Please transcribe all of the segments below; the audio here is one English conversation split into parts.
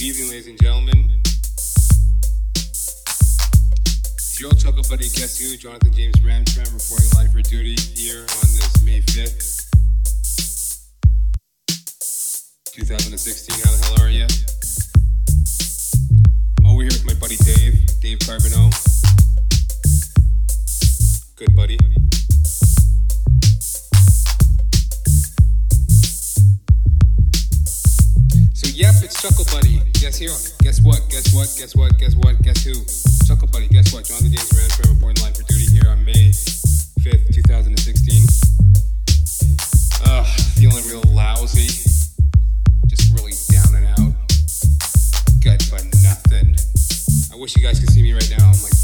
Good evening, ladies and gentlemen. It's your Chuckle Buddy Guess Who, Jonathan James Ramcharan, reporting live for duty here on this May 5th, 2016. How the hell are you? I'm over here with my buddy Dave, Dave Carbono. Good buddy. it's Chuckle Buddy. Guess here. Guess what? Guess what? Guess what? Guess what? Guess who? Chuckle Buddy. Guess what? John the James Rand forever reporting live for duty here on May 5th, 2016. Ugh, feeling real lousy. Just really down and out. Good for nothing. I wish you guys could see me right now. I'm like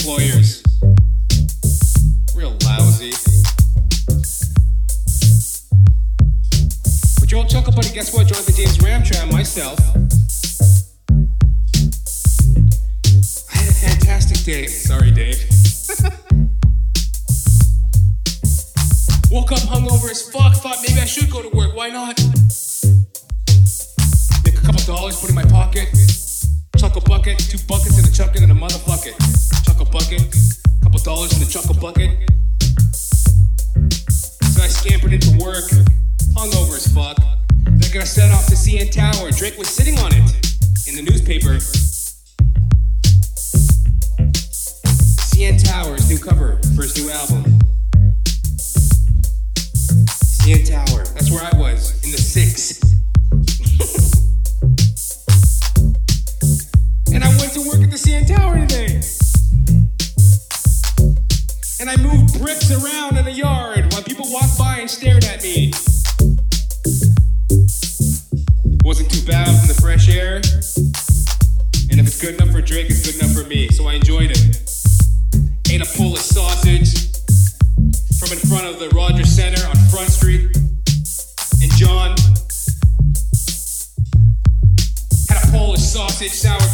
employer. bricks around in the yard while people walk by and stare at me. Wasn't too bad the fresh air. And if it's good enough for Drake, it's good enough for me, so I enjoyed it. A pull of sausage from in front of the Rogers Center on Front Street. And John had a sausage sour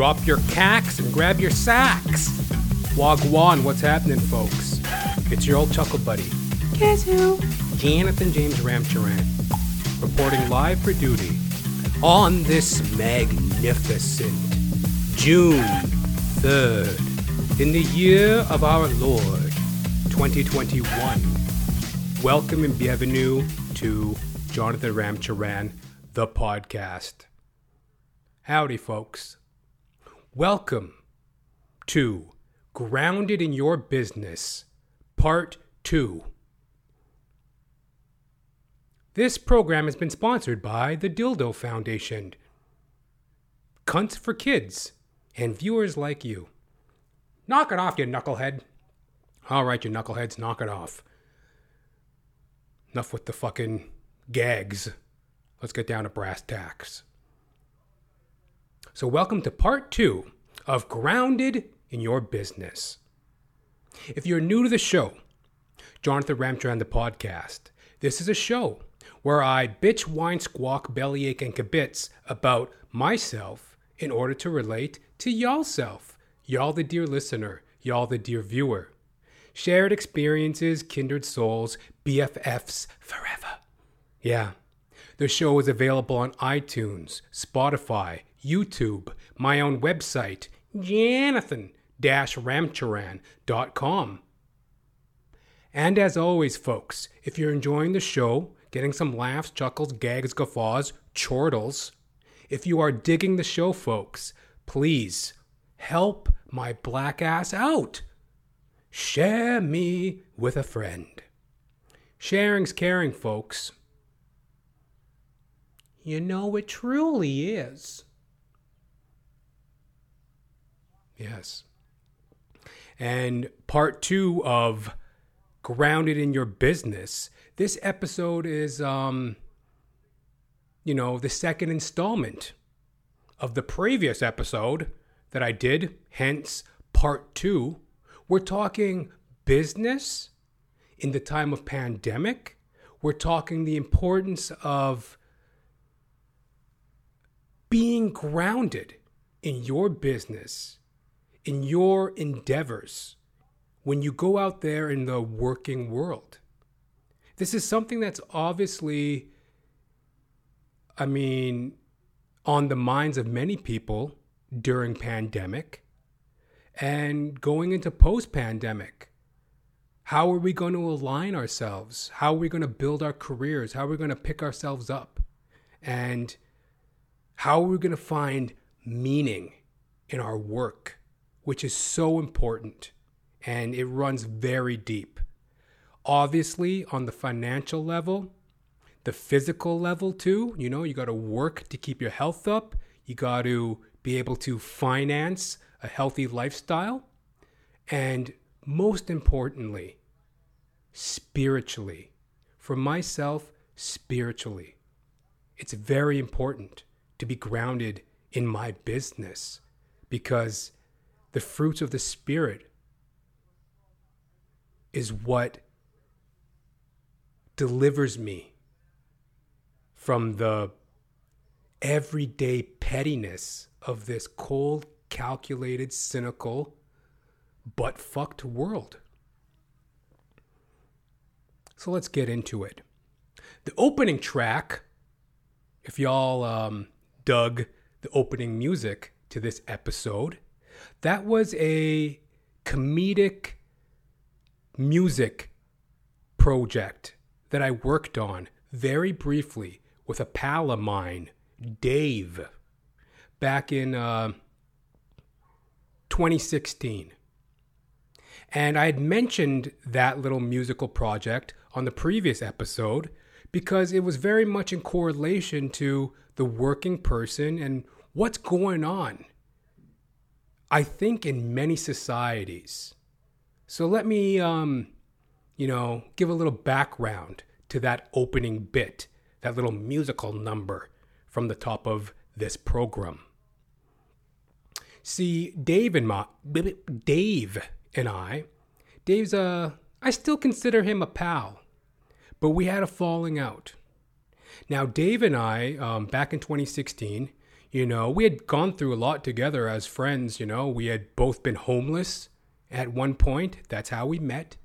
Drop your cacks and grab your sacks. Wagwan, what's happening, folks? It's your old chuckle buddy. Guess who? Jonathan James Ramcharan, reporting live for duty on this magnificent June 3rd, in the year of our Lord 2021. Welcome and bienvenue to Jonathan Ramcharan, the podcast. Howdy, folks. Welcome to Grounded in Your Business, Part 2. This program has been sponsored by the Dildo Foundation, Cunts for Kids, and viewers like you. Knock it off, you knucklehead. All right, you knuckleheads, knock it off. Enough with the fucking gags. Let's get down to brass tacks. So, welcome to part two of Grounded in Your Business. If you're new to the show, Jonathan Ramcharan, the podcast, this is a show where I bitch, whine, squawk, bellyache, and kibitz about myself in order to relate to y'all self, y'all the dear listener, y'all the dear viewer. Shared experiences, kindred souls, BFFs forever. Yeah. The show is available on iTunes, Spotify, YouTube, my own website, jonathan-ramcharan.com. And as always, folks, if you're enjoying the show, getting some laughs, chuckles, gags, guffaws, chortles, if you are digging the show, folks, please help my black ass out. Share me with a friend. Sharing's caring, folks. You know, it truly is. Yes. And part two of Grounded in Your Business. This episode is, um, you know, the second installment of the previous episode that I did, hence part two. We're talking business in the time of pandemic. We're talking the importance of being grounded in your business, in your endeavors, when you go out there in the working world. This is something that's obviously, I mean, on the minds of many people during pandemic and going into post pandemic. How are we going to align ourselves? How are we going to build our careers? How are we going to pick ourselves up? And how are we going to find meaning in our work, which is so important and it runs very deep. Obviously, on the financial level, the physical level too, you know, you got to work to keep your health up, you got to be able to finance a healthy lifestyle, and most importantly, spiritually. For myself, spiritually. It's very important to be grounded in my business because the fruits of the Spirit is what delivers me from the everyday pettiness of this cold, calculated, cynical, but fucked world. So let's get into it. The opening track, if y'all um, dug the opening music to this episode, that was a comedic music project that I worked on very briefly with a pal of mine, Dave, back in uh, 2016. And I had mentioned that little musical project on the previous episode because it was very much in correlation to the working person and what's going on. I think in many societies. So let me, um, you know, give a little background to that opening bit, that little musical number from the top of this program. See, Dave and my Dave and I, Dave's a I still consider him a pal, but we had a falling out. Now, Dave and I, um, back in 2016, you know, we had gone through a lot together as friends. You know, we had both been homeless at one point. That's how we met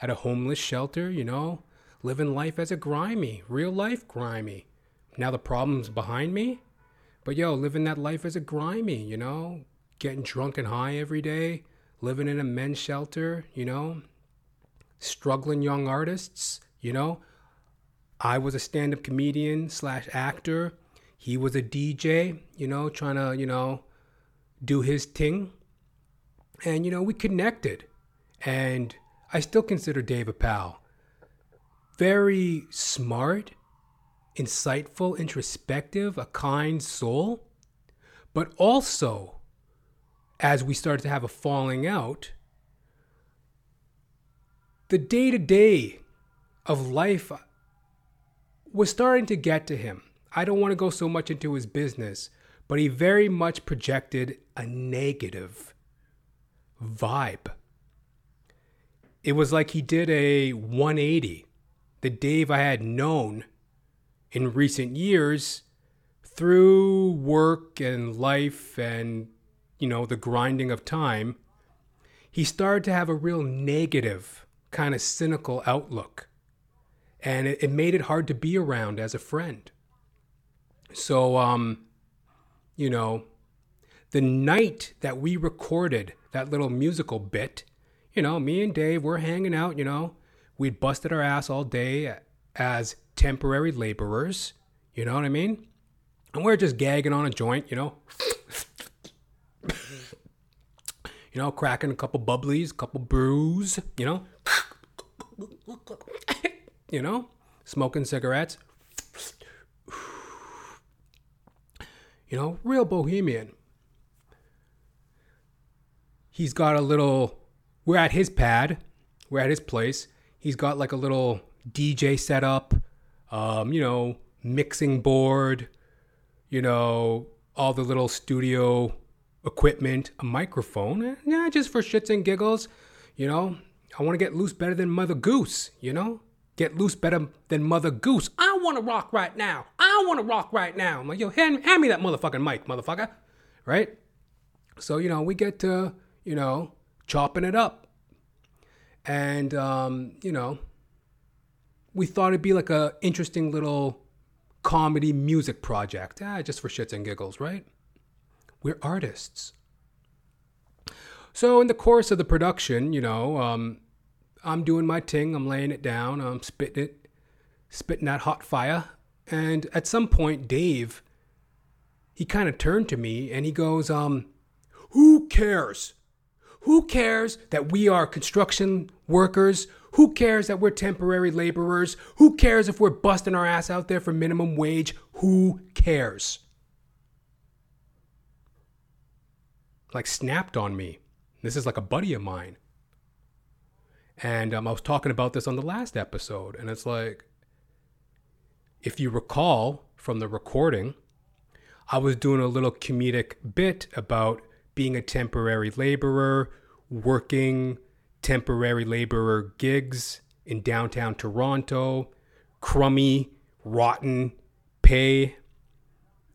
at a homeless shelter, you know, living life as a grimy, real life grimy. Now the problem's behind me. But yo, living that life as a grimy, you know, getting drunk and high every day, living in a men's shelter, you know, struggling young artists, you know. I was a stand up comedian slash actor. He was a DJ, you know, trying to, you know, do his thing. And, you know, we connected. And I still consider Dave a pal. Very smart, insightful, introspective, a kind soul. But also, as we started to have a falling out, the day to day of life was starting to get to him. I don't want to go so much into his business, but he very much projected a negative vibe. It was like he did a 180. The Dave I had known in recent years through work and life and, you know, the grinding of time, he started to have a real negative, kind of cynical outlook. And it, made it hard to be around as a friend. So, um, you know, the night that we recorded that little musical bit, you know, me and Dave, we're hanging out, you know, we'd busted our ass all day as temporary laborers, you know what I mean? And we're just gagging on a joint, you know. you know, cracking a couple bubblies, a couple brews, you know. you know, smoking cigarettes. You know, real bohemian. He's got a little, we're at his pad, we're at his place. He's got like a little DJ setup, um, you know, mixing board, you know, all the little studio equipment, a microphone. Yeah, just for shits and giggles. You know, I want to get loose better than Mother Goose, you know? Get loose better than Mother Goose. I want to rock right now. I want to rock right now. I'm like, yo, hand, hand me that motherfucking mic, motherfucker. Right? So, you know, we get to, you know, chopping it up. And, um, you know, we thought it'd be like a interesting little comedy music project. Ah, just for shits and giggles, right? We're artists. So in the course of the production, you know, um, I'm doing my thing. I'm laying it down. I'm spitting it, spitting that hot fire. And at some point, Dave, he kind of turned to me and he goes, um, "Who cares? Who cares that we are construction workers? Who cares that we're temporary laborers? Who cares if we're busting our ass out there for minimum wage? Who cares?" Like snapped on me. This is like a buddy of mine. And um, I was talking about this on the last episode, and it's like, if you recall from the recording, I was doing a little comedic bit about being a temporary laborer, working temporary laborer gigs in downtown Toronto, crummy, rotten pay,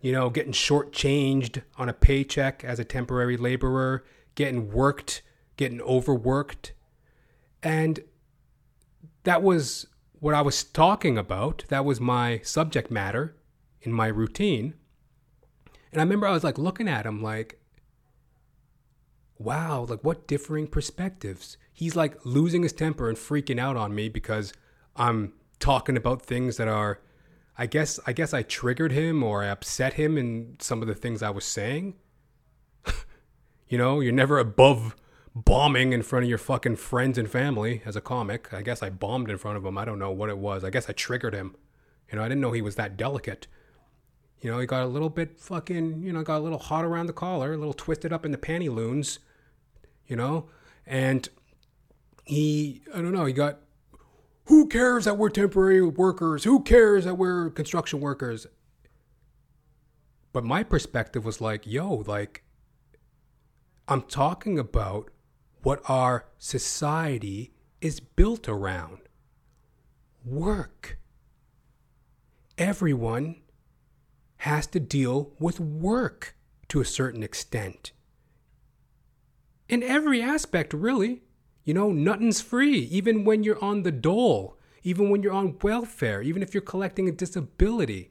you know, getting shortchanged on a paycheck as a temporary laborer, getting worked, getting overworked, and that was what I was talking about. That was my subject matter in my routine. And I remember I was like looking at him like, wow, like what differing perspectives. He's like losing his temper and freaking out on me because I'm talking about things that are I guess I guess I triggered him or I upset him in some of the things I was saying. you know, you're never above bombing in front of your fucking friends and family as a comic. I guess I bombed in front of him. I don't know what it was. I guess I triggered him. You know, I didn't know he was that delicate. You know, he got a little bit fucking, you know, got a little hot around the collar, a little twisted up in the panty loons, you know? And he, I don't know, he got, who cares that we're temporary workers? Who cares that we're construction workers? But my perspective was like, yo, like, I'm talking about what our society is built around work. Everyone has to deal with work to a certain extent. In every aspect, really. You know, nothing's free, even when you're on the dole, even when you're on welfare, even if you're collecting a disability.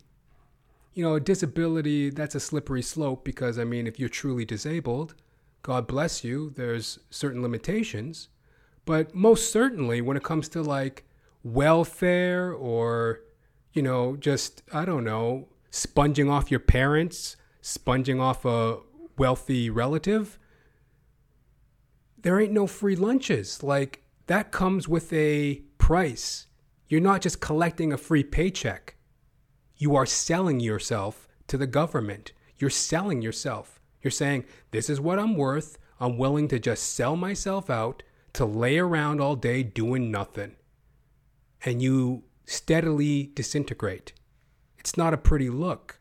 you know, a disability, that's a slippery slope because, I mean, if you're truly disabled, God bless you, there's certain limitations. But most certainly, when it comes to like welfare or, you know, just, I don't know, sponging off your parents, sponging off a wealthy relative, there ain't no free lunches. Like, that comes with a price. You're not just collecting a free paycheck. You are selling yourself to the government. You're selling yourself. You're saying, This is what I'm worth. I'm willing to just sell myself out to lay around all day doing nothing. And you steadily disintegrate. It's not a pretty look.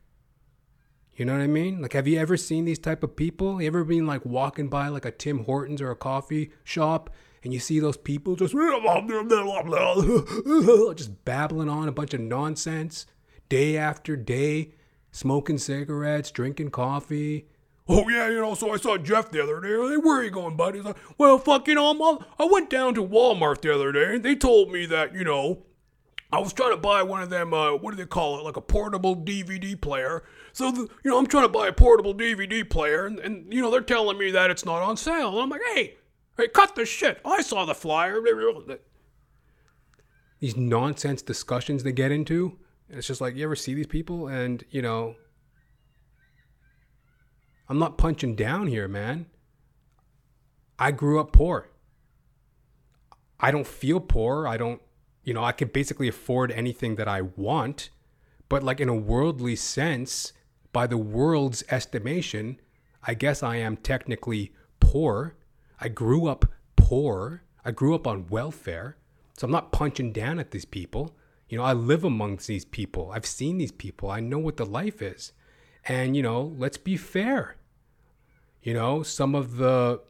You know what I mean? Like, have you ever seen these type of people? You ever been like walking by like a Tim Hortons or a coffee shop and you see those people just just babbling on a bunch of nonsense day after day, smoking cigarettes, drinking coffee. Oh yeah, you know. So I saw Jeff the other day. Where are you going, buddy? He's like, well, fucking, I'm, I went down to Walmart the other day, and they told me that you know I was trying to buy one of them, uh, what do they call it, like a portable DVD player. So, the, you know, I'm trying to buy a portable DVD player, and, and, you know, they're telling me that it's not on sale. And I'm like, hey, hey, cut the shit. I saw the flyer. These nonsense discussions they get into. It's just like, you ever see these people? And, you know, I'm not punching down here, man. I grew up poor. I don't feel poor. I don't you know, I can basically afford anything that I want. But like in a worldly sense, by the world's estimation, I guess I am technically poor. I grew up poor. I grew up on welfare. So I'm not punching down at these people. You know, I live amongst these people. I've seen these people. I know what the life is. And, you know, let's be fair. You know, some of the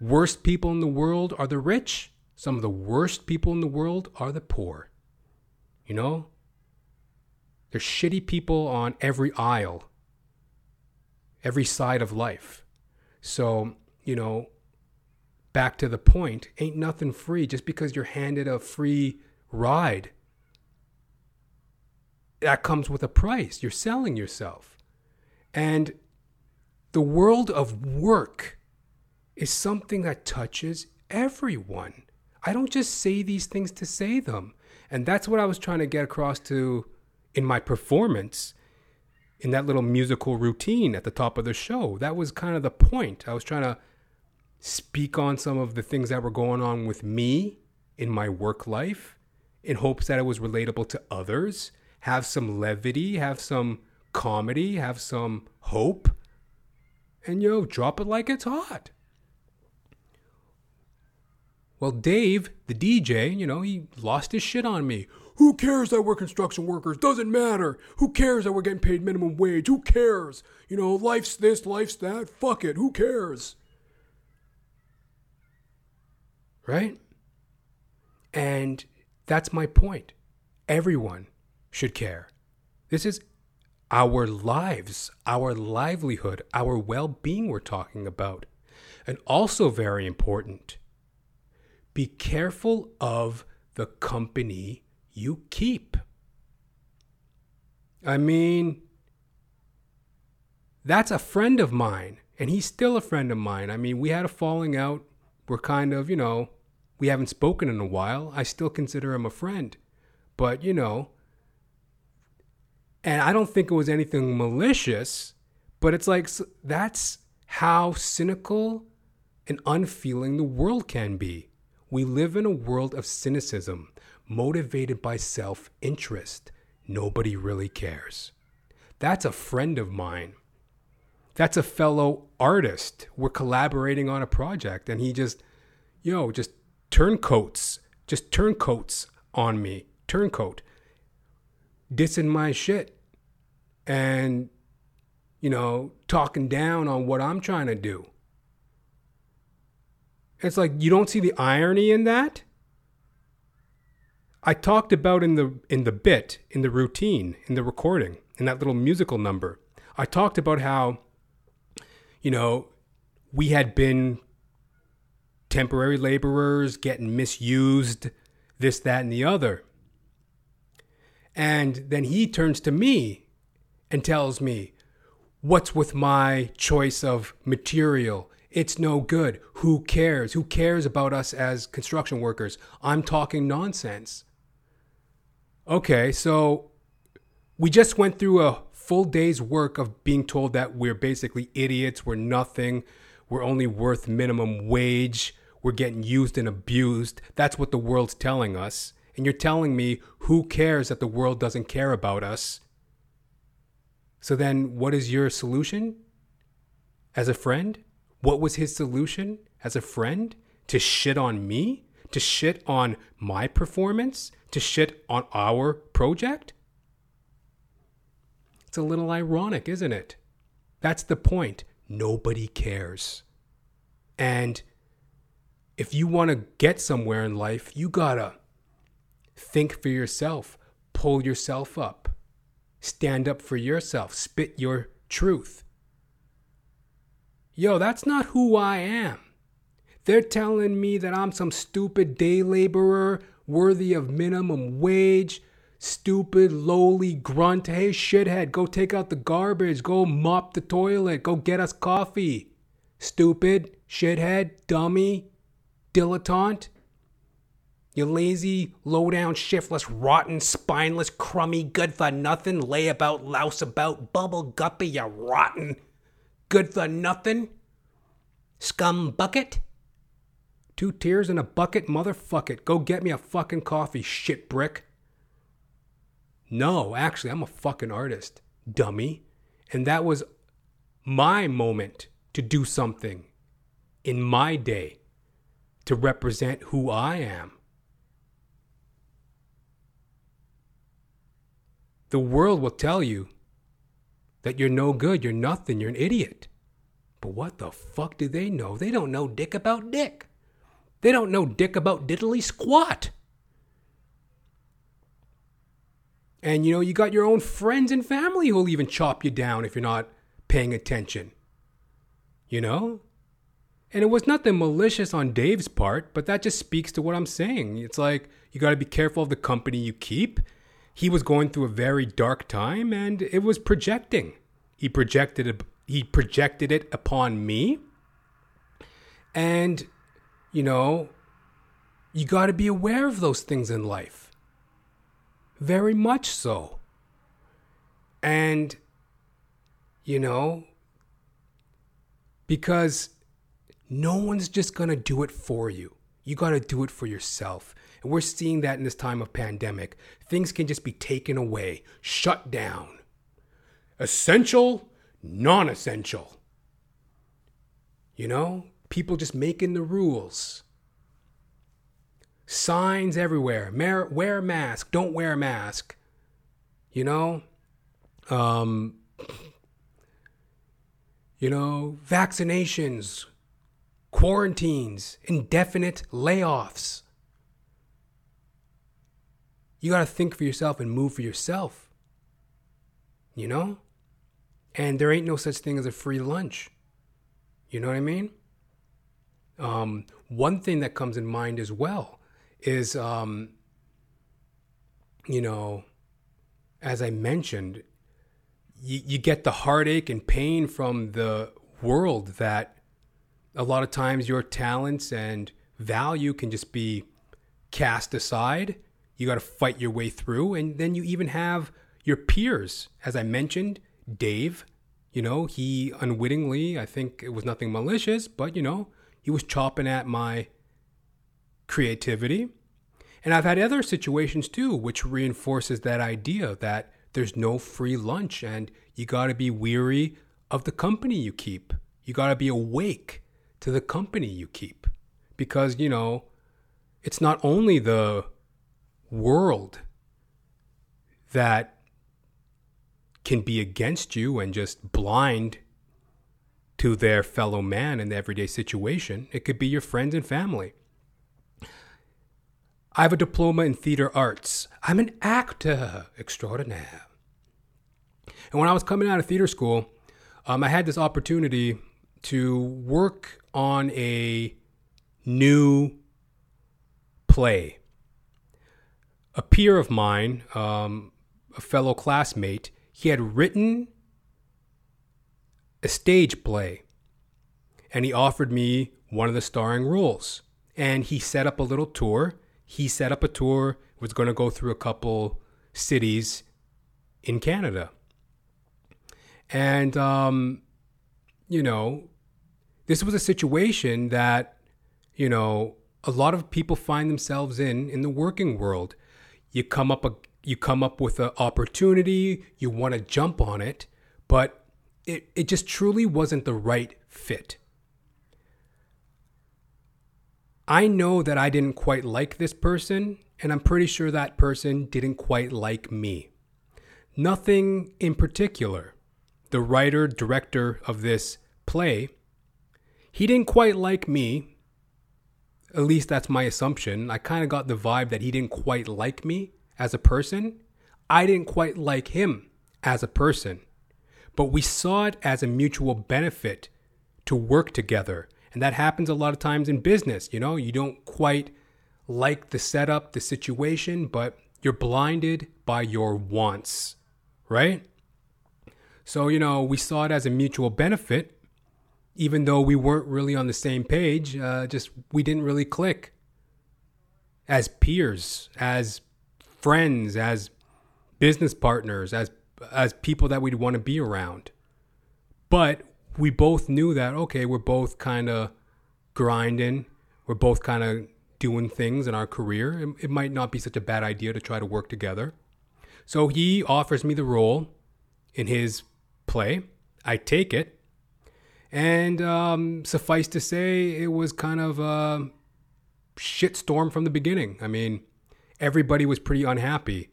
worst people in the world are the rich. Some of the worst people in the world are the poor. You know? There's shitty people on every aisle, every side of life. So, you know, back to the point, ain't nothing free just because you're handed a free ride. That comes with a price. You're selling yourself. And the world of work is something that touches everyone. I don't just say these things to say them. And that's what I was trying to get across to in my performance in that little musical routine at the top of the show. That was kind of the point. I was trying to speak on some of the things that were going on with me in my work life in hopes that it was relatable to others, have some levity, have some comedy, have some hope, and yo, drop it like it's hot. Well, Dave, the DJ, you know, he lost his shit on me. Who cares that we're construction workers? Doesn't matter. Who cares that we're getting paid minimum wage? Who cares? You know, life's this, life's that. Fuck it. Who cares? Right? And that's my point. Everyone should care. This is our lives, our livelihood, our well being we're talking about. And also, very important, be careful of the company you keep. I mean, that's a friend of mine, and he's still a friend of mine. I mean, we had a falling out. We're kind of, you know, we haven't spoken in a while. I still consider him a friend. But, you know, and I don't think it was anything malicious, but it's like that's how cynical and unfeeling the world can be. We live in a world of cynicism, motivated by self interest. Nobody really cares. That's a friend of mine. That's a fellow artist. We're collaborating on a project, and he just, yo, just turncoats, just turncoats on me, turncoat, dissing my shit, and, you know, talking down on what I'm trying to do. It's like you don't see the irony in that. I talked about in the in the bit, in the routine, in the recording, in that little musical number. I talked about how you know, we had been temporary laborers getting misused, this, that, and the other. And then he turns to me and tells me, What's with my choice of material? It's no good. Who cares? Who cares about us as construction workers? I'm talking nonsense. Okay, so we just went through a full day's work of being told that we're basically idiots, we're nothing, we're only worth minimum wage, we're getting used and abused. That's what the world's telling us. And you're telling me who cares that the world doesn't care about us? So then, what is your solution as a friend? What was his solution as a friend? To shit on me? To shit on my performance? To shit on our project? It's a little ironic, isn't it? That's the point. Nobody cares. And if you want to get somewhere in life, you gotta think for yourself, pull yourself up, stand up for yourself, spit your truth yo, that's not who I am. They're telling me that I'm some stupid day laborer worthy of minimum wage, stupid, lowly grunt. Hey, shithead, go take out the garbage, go mop the toilet, go get us coffee. Stupid, shithead, dummy, dilettante. You lazy, low down, shiftless, rotten, spineless, crummy, good for nothing, lay about, louse about, bubble guppy, you rotten Good for nothing? Scum bucket? Two tears in a bucket? Motherfuck it. Go get me a fucking coffee, shit brick. No, actually, I'm a fucking artist, dummy. And that was my moment to do something in my day to represent who I am. The world will tell you that you're no good, you're nothing, you're an idiot. But what the fuck do they know? They don't know dick about dick. They don't know dick about diddly squat. And you know, you got your own friends and family who'll even chop you down if you're not paying attention. You know? And it was nothing malicious on Dave's part, but that just speaks to what I'm saying. It's like you got to be careful of the company you keep he was going through a very dark time and it was projecting. He projected it, he projected it upon me. And you know, you got to be aware of those things in life. Very much so. And you know, because no one's just going to do it for you. You got to do it for yourself. And we're seeing that in this time of pandemic. Things can just be taken away, shut down. Essential, non essential. You know, people just making the rules. Signs everywhere. Wear a mask. Don't wear a mask. You know? Um, you know, vaccinations, quarantines, indefinite layoffs. You got to think for yourself and move for yourself. You know? And there ain't no such thing as a free lunch. You know what I mean? Um, one thing that comes in mind as well is, um, you know, as I mentioned, you, you get the heartache and pain from the world that a lot of times your talents and value can just be cast aside you got to fight your way through. And then you even have your peers, as I mentioned, Dave. You know, he unwittingly, I think it was nothing malicious, but you know, he was chopping at my creativity. And I've had other situations too, which reinforces that idea that there's no free lunch and you got to be weary of the company you keep. You got to be awake to the company you keep. Because, you know, it's not only the world that can be against you and just blind to their fellow man in the everyday situation. It could be your friends and family. I have a diploma in theater arts. I'm an actor extraordinaire. And when I was coming out of theater school, um, I had this opportunity to work on a new play a peer of mine, um, a fellow classmate, he had written a stage play and he offered me one of the starring roles. And he set up a little tour. He set up a tour, was going to go through a couple cities in Canada. And, um, you know, this was a situation that, you know, a lot of people find themselves in in the working world. You come up a, you come up with an opportunity, you want to jump on it, but it, it just truly wasn't the right fit. I know that I didn't quite like this person, and I'm pretty sure that person didn't quite like me. Nothing in particular. The writer, director of this play, he didn't quite like me. At least that's my assumption. I kind of got the vibe that he didn't quite like me as a person. I didn't quite like him as a person. But we saw it as a mutual benefit to work together and that happens a lot of times in business. You know, you don't quite like the setup, the situation, but you're blinded by your wants, right? So, you know, we saw it as a mutual benefit, even though we weren't really on the same page. Uh, just we didn't really click as peers, as friends, as business partners, as as people that we'd want to be around. But we both knew that okay, we're both kind of grinding, we're both kind of doing things in our career. It, it, might not be such a bad idea to try to work together. So he offers me the role in his play. I take it, and um, suffice to say, it was kind of a shitstorm from the beginning. I mean, everybody was pretty unhappy.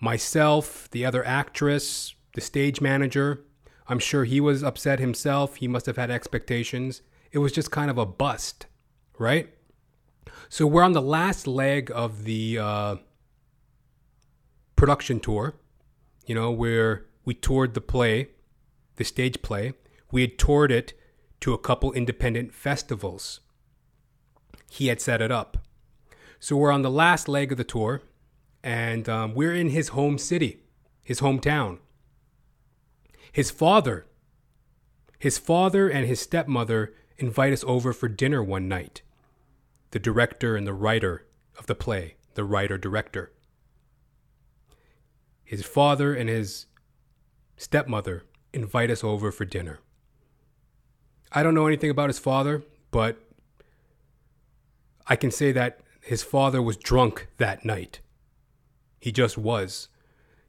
Myself, the other actress, the stage manager, I'm sure he was upset himself. He must have had expectations. It was just kind of a bust, right? So we're on the last leg of the uh, production tour, you know, where we toured the play, the stage play. We had toured it to a couple independent festivals. He had set it up. So we're on the last leg of the tour, and um, we're in his home city, his hometown. His father, his father and his stepmother invite us over for dinner one night. The director and the writer of the play, the writer director. His father and his stepmother invite us over for dinner. I don't know anything about his father, but I can say that his father was drunk that night. He just was.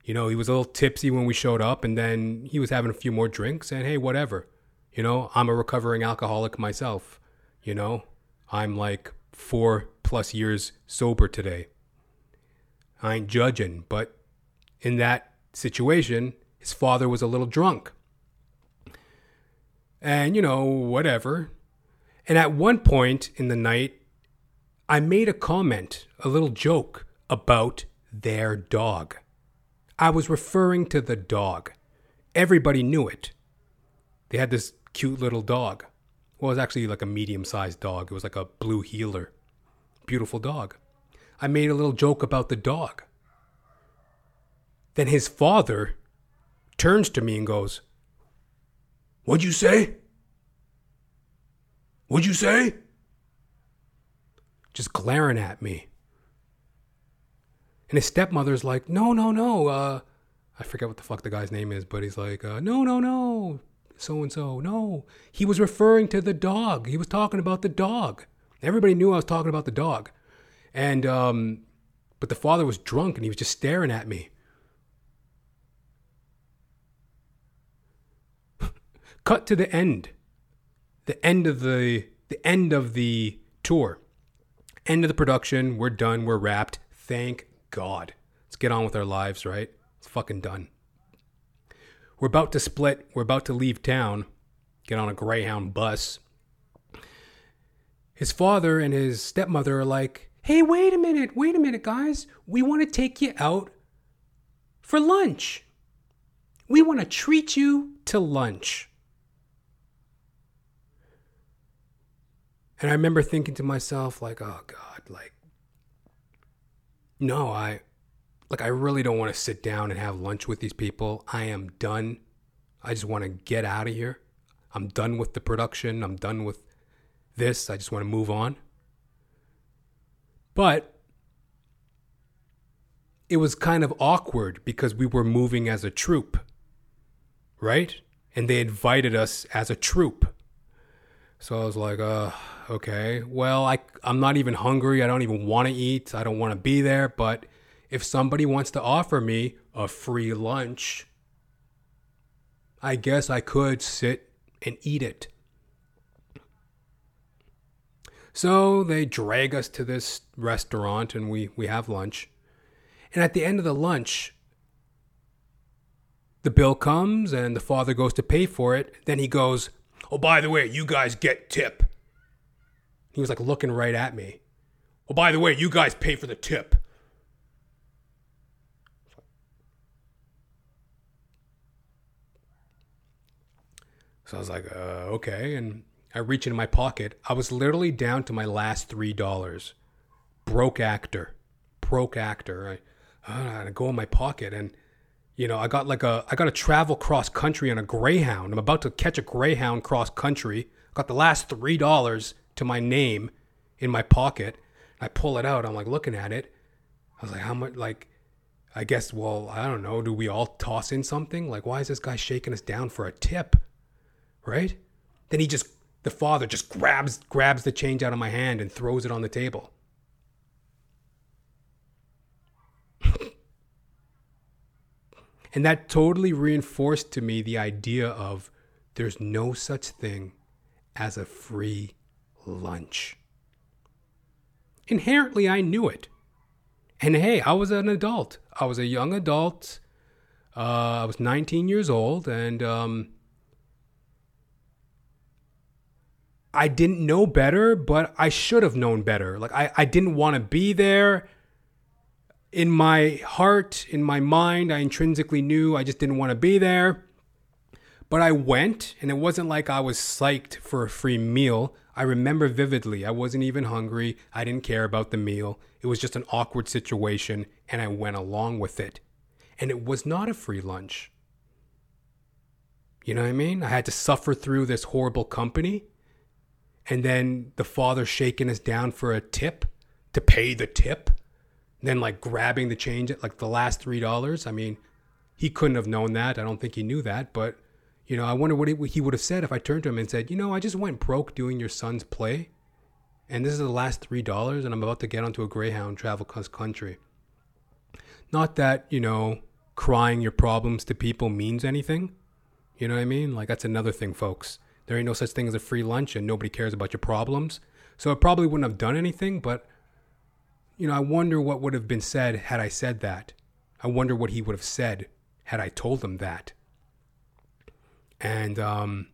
You know, he was a little tipsy when we showed up, and then he was having a few more drinks, and hey, whatever. You know, I'm a recovering alcoholic myself. You know, I'm like four plus years sober today. I ain't judging, but in that situation, his father was a little drunk. And, you know, whatever. And at one point in the night, I made a comment, a little joke about their dog. I was referring to the dog. Everybody knew it. They had this cute little dog. Well, it was actually like a medium sized dog. It was like a blue heeler. Beautiful dog. I made a little joke about the dog. Then his father turns to me and goes, What'd you say? What'd you say? Just glaring at me. And his stepmother's like, no, no, no. Uh, I forget what the fuck the guy's name is, but he's like, uh, no, no, no. So and so. No. He was referring to the dog. He was talking about the dog. Everybody knew I was talking about the dog. And, um, but the father was drunk and he was just staring at me. Cut to the end. The end of the the end of the tour. End of the production. We're done. We're wrapped. Thank God. Let's get on with our lives, right? It's fucking done. We're about to split. We're about to leave town, get on a Greyhound bus. His father and his stepmother are like, hey, wait a minute, wait a minute, guys. We want to take you out for lunch. We want to treat you to lunch. And I remember thinking to myself, like, oh God, like, no, I, like I really don't want to sit down and have lunch with these people. I am done. I just want to get out of here. I'm done with the production. I'm done with this. I just want to move on. But it was kind of awkward because we were moving as a troop, right? And they invited us as a troop. So I was like, uh, okay. Well, I I'm not even hungry. I don't even want to eat. I don't want to be there, but if somebody wants to offer me a free lunch, I guess I could sit and eat it. So they drag us to this restaurant and we, we have lunch. And at the end of the lunch, the bill comes and the father goes to pay for it. Then he goes, Oh, by the way, you guys get tip. He was like looking right at me. Oh, by the way, you guys pay for the tip. So I was like, uh, okay. And I reach into my pocket. I was literally down to my last $3. Broke actor. Broke actor. I, uh, I go in my pocket and, you know, I got like a, I got to travel cross country on a Greyhound. I'm about to catch a Greyhound cross country. Got the last $3 to my name in my pocket. I pull it out. I'm like looking at it. I was like, how much, like, I guess, well, I don't know. Do we all toss in something? Like, why is this guy shaking us down for a tip? right? Then he just the father just grabs grabs the change out of my hand and throws it on the table. and that totally reinforced to me the idea of there's no such thing as a free lunch. Inherently, I knew it. And hey, I was an adult. I was a young adult. Uh, I was 19 years old, and um, I didn't know better, but I should have known better. Like I, I didn't want to be there. In my heart, in my mind, I intrinsically knew I just didn't want to be there. But I went, and it wasn't like I was psyched for a free meal. I remember vividly, I wasn't even hungry. I didn't care about the meal. It was just an awkward situation, and I went along with it. And it was not a free lunch. You know what I mean? I had to suffer through this horrible company and then the father shaking us down for a tip to pay the tip, then like grabbing the change at like the last three dollars. I mean, he couldn't have known that. I don't think he knew that, but you know, I wonder what he would have said if I turned to him and said, you know, I just went broke doing your son's play, and this is the last three dollars, and I'm about to get onto a Greyhound travel cross country. Not that you know, crying your problems to people means anything. You know what I mean? Like that's another thing, folks. There ain't no such thing as a free lunch and nobody cares about your problems. So I probably wouldn't have done anything, but you know, I wonder what would have been said had I said that. I wonder what he would have said had I told him that. And um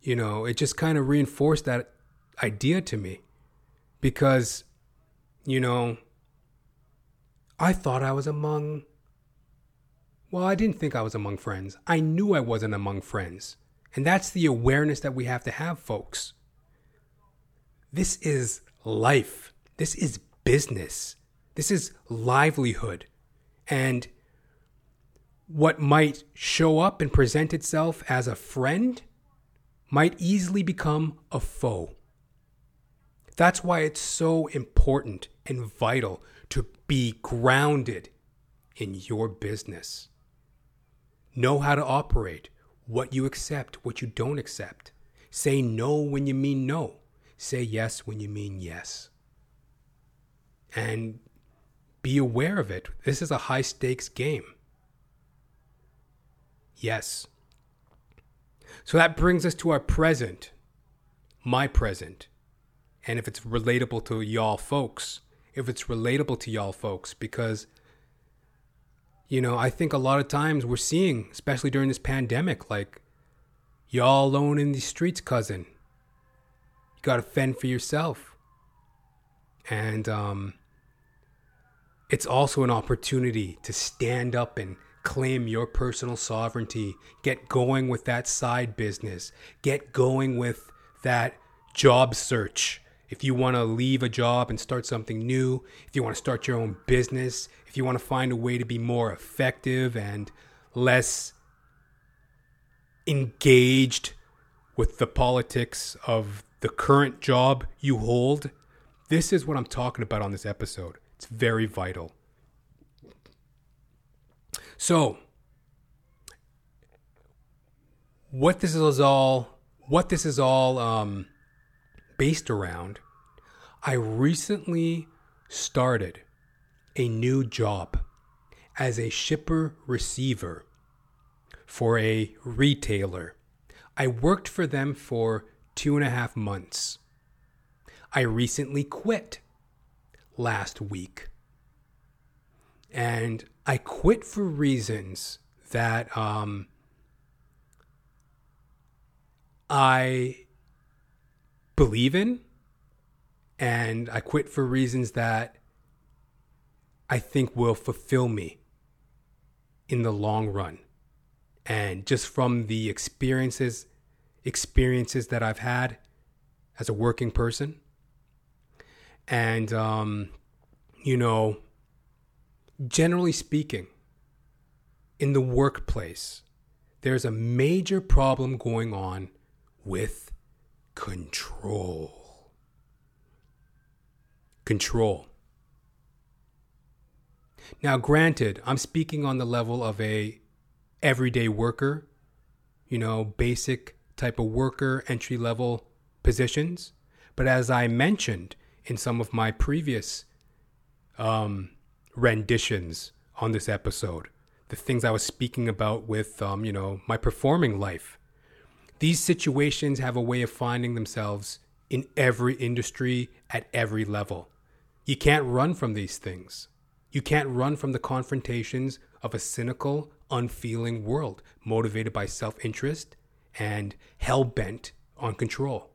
you know, it just kind of reinforced that idea to me because you know, I thought I was among well, I didn't think I was among friends. I knew I wasn't among friends. And that's the awareness that we have to have, folks. This is life. This is business. This is livelihood. And what might show up and present itself as a friend might easily become a foe. That's why it's so important and vital to be grounded in your business. Know how to operate, what you accept, what you don't accept. Say no when you mean no. Say yes when you mean yes. And be aware of it. This is a high stakes game. Yes. So that brings us to our present, my present. And if it's relatable to y'all folks, if it's relatable to y'all folks, because you know, I think a lot of times we're seeing, especially during this pandemic, like, y'all alone in the streets, cousin. You got to fend for yourself. And um, it's also an opportunity to stand up and claim your personal sovereignty. Get going with that side business. Get going with that job search. if you want to leave a job and start something new, if you want to start your own business, if you want to find a way to be more effective and less engaged with the politics of the current job you hold, this is what I'm talking about on this episode. It's very vital. So, what this is all what this is all um, based around, I recently started a new job as a shipper receiver for a retailer. I worked for them for two and a half months. I recently quit last week. And I quit for reasons that um, I believe in, and I quit for reasons that I think will fulfill me in the long run. And just from the experiences experiences that I've had as a working person, and um, you know, generally speaking, in the workplace, there's a major problem going on with control. Control. Now, granted, I'm speaking on the level of a everyday worker, you know, basic type of worker, entry level positions. But as I mentioned in some of my previous um, renditions on this episode, the things I was speaking about with, um, you know, my performing life. These situations have a way of finding themselves in every industry at every level. You can't run from these things. You can't run from the confrontations of a cynical, unfeeling world motivated by self interest and hell bent on control.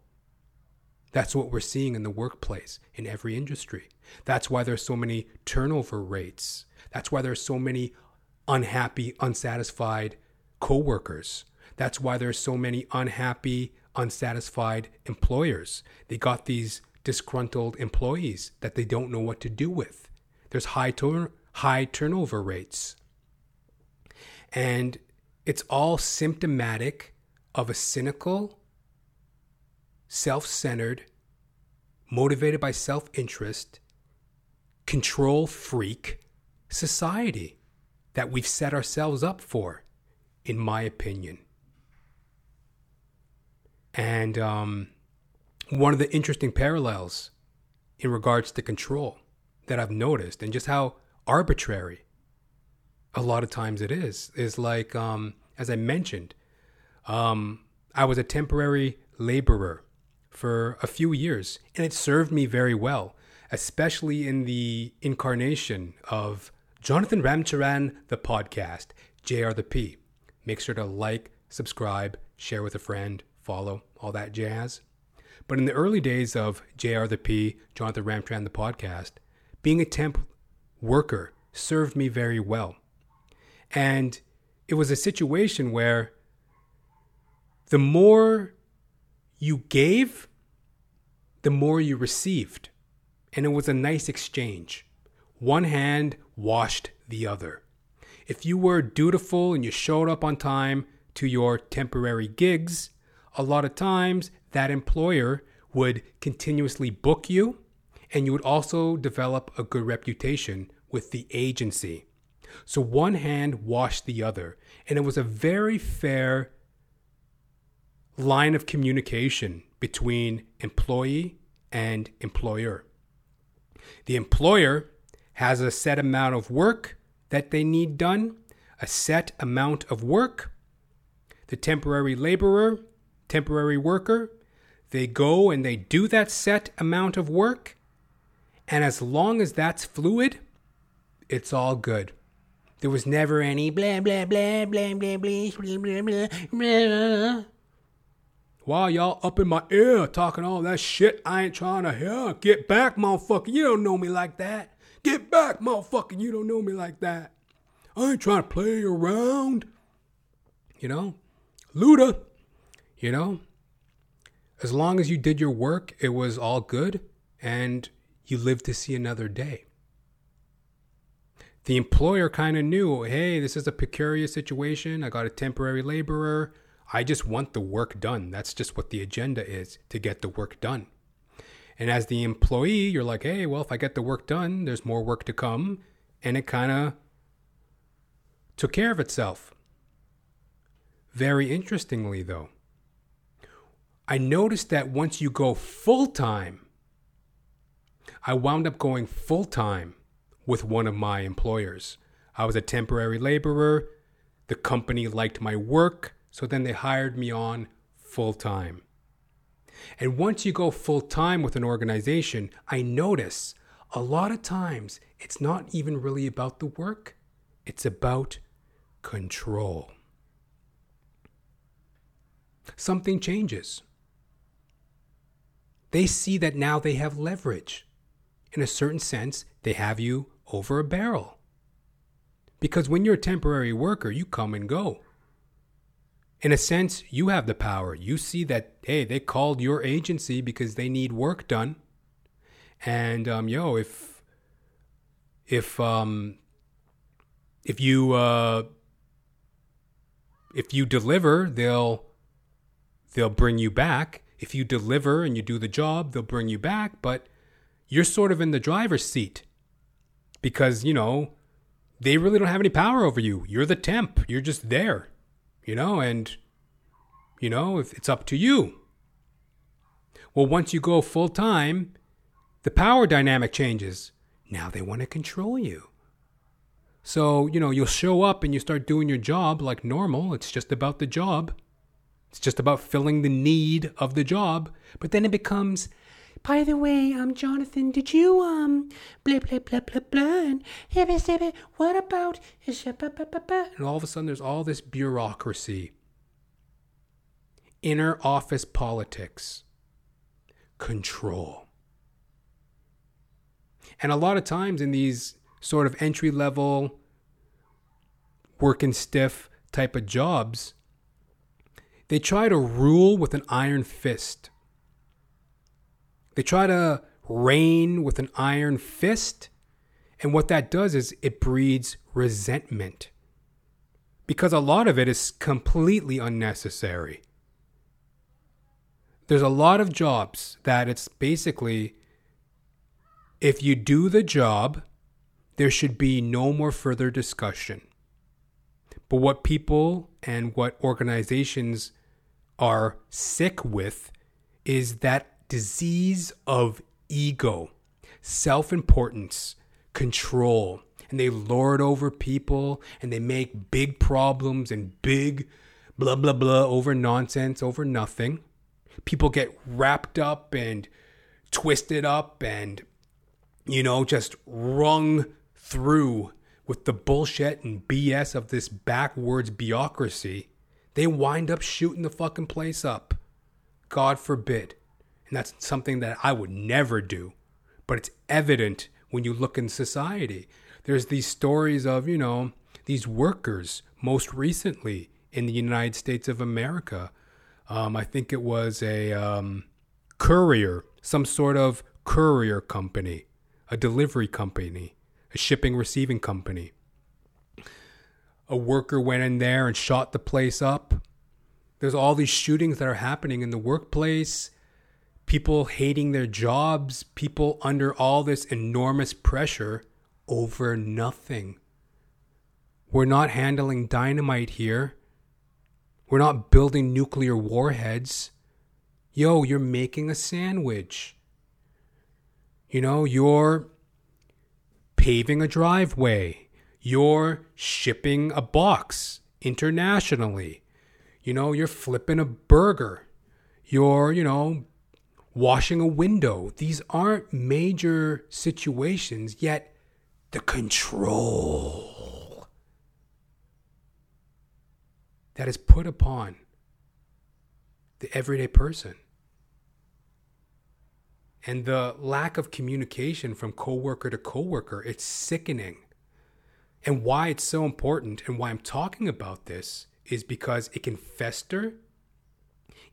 That's what we're seeing in the workplace in every industry. That's why there's so many turnover rates. That's why there's so many unhappy, unsatisfied coworkers. That's why there's so many unhappy, unsatisfied employers. They got these disgruntled employees that they don't know what to do with. There's high turn high turnover rates. And it's all symptomatic of a cynical, self-centered, motivated by self-interest, control freak society that we've set ourselves up for, in my opinion. And um, one of the interesting parallels in regards to control that I've noticed, and just how arbitrary a lot of times it is, is like, um, as I mentioned, um, I was a temporary laborer for a few years, and it served me very well, especially in the incarnation of Jonathan Ramcharan, the podcast, JR the P. Make sure to like, subscribe, share with a friend, follow, all that jazz. But in the early days of JR the P, Jonathan Ramcharan, the podcast, being a temp worker served me very well. And it was a situation where the more you gave, the more you received. And it was a nice exchange. One hand washed the other. If you were dutiful and you showed up on time to your temporary gigs, a lot of times that employer would continuously book you and you would also develop a good reputation with the agency. So one hand washed the other, and it was a very fair line of communication between employee and employer. The employer has a set amount of work that they need done, a set amount of work. The temporary laborer, temporary worker, they go and they do that set amount of work. And as long as that's fluid, it's all good. There was never any blah, blah, blah, blah, blah, blah, blah, blah, blah. Wow, y'all up in my ear talking all that shit I ain't trying to hear. Get back, motherfucker. You don't know me like that. Get back, motherfucker. You don't know me like that. I ain't trying to play around. You know? Luda. You know? As long as you did your work, it was all good and you lived to see another day. The employer kind of knew hey, this is a precarious situation. I got a temporary laborer. I just want the work done. That's just what the agenda is to get the work done. And as the employee, you're like, hey, well, if I get the work done, there's more work to come. And it kind of took care of itself. Very interestingly, though, I noticed that once you go full time, I wound up going full time with one of my employers. I was a temporary laborer. The company liked my work, so then they hired me on full time. And once you go full time with an organization, I notice a lot of times it's not even really about the work, it's about control. Something changes. They see that now they have leverage. In a certain sense, they have you over a barrel. Because when you're a temporary worker, you come and go. In a sense, you have the power. You see that, hey, they called your agency because they need work done. And, um, yo, if, if, um, if you, uh, if you deliver, they'll, they'll bring you back. If you deliver and you do the job, they'll bring you back. But you're sort of in the driver's seat because, you know, they really don't have any power over you. You're the temp, you're just there, you know, and, you know, if it's up to you. Well, once you go full time, the power dynamic changes. Now they want to control you. So, you know, you'll show up and you start doing your job like normal. It's just about the job. It's just about filling the need of the job. But then it becomes by the way, um, Jonathan, did you, um, blah, blah, blah, blah, blah, and what about, and all of a sudden there's all this bureaucracy, inner office politics, control. And a lot of times in these sort of entry level, working stiff type of jobs, they try to rule with an iron fist. They try to reign with an iron fist. And what that does is it breeds resentment. Because a lot of it is completely unnecessary. There's a lot of jobs that it's basically if you do the job, there should be no more further discussion. But what people and what organizations are sick with is that disease of ego, self importance, control. And they lord over people and they make big problems and big blah, blah, blah over nonsense, over nothing. People get wrapped up and twisted up and, you know, just wrung through with the bullshit and BS of this backwards bureaucracy. They wind up shooting the fucking place up. God forbid. And that's something that I would never do. But it's evident when you look in society. There's these stories of, you know, these workers, most recently in the United States of America. Um, I think it was a um, courier, some sort of courier company, a delivery company, a shipping receiving company. A worker went in there and shot the place up. There's all these shootings that are happening in the workplace people hating their jobs, people under all this enormous pressure over nothing. We're not handling dynamite here. We're not building nuclear warheads. Yo, you're making a sandwich. You know, you're paving a driveway. You're shipping a box internationally. You know, you're flipping a burger. You're, you know, washing a window. These aren't major situations, yet the control that is put upon the everyday person and the lack of communication from coworker to coworker it's sickening and why it's so important and why I'm talking about this is because it can fester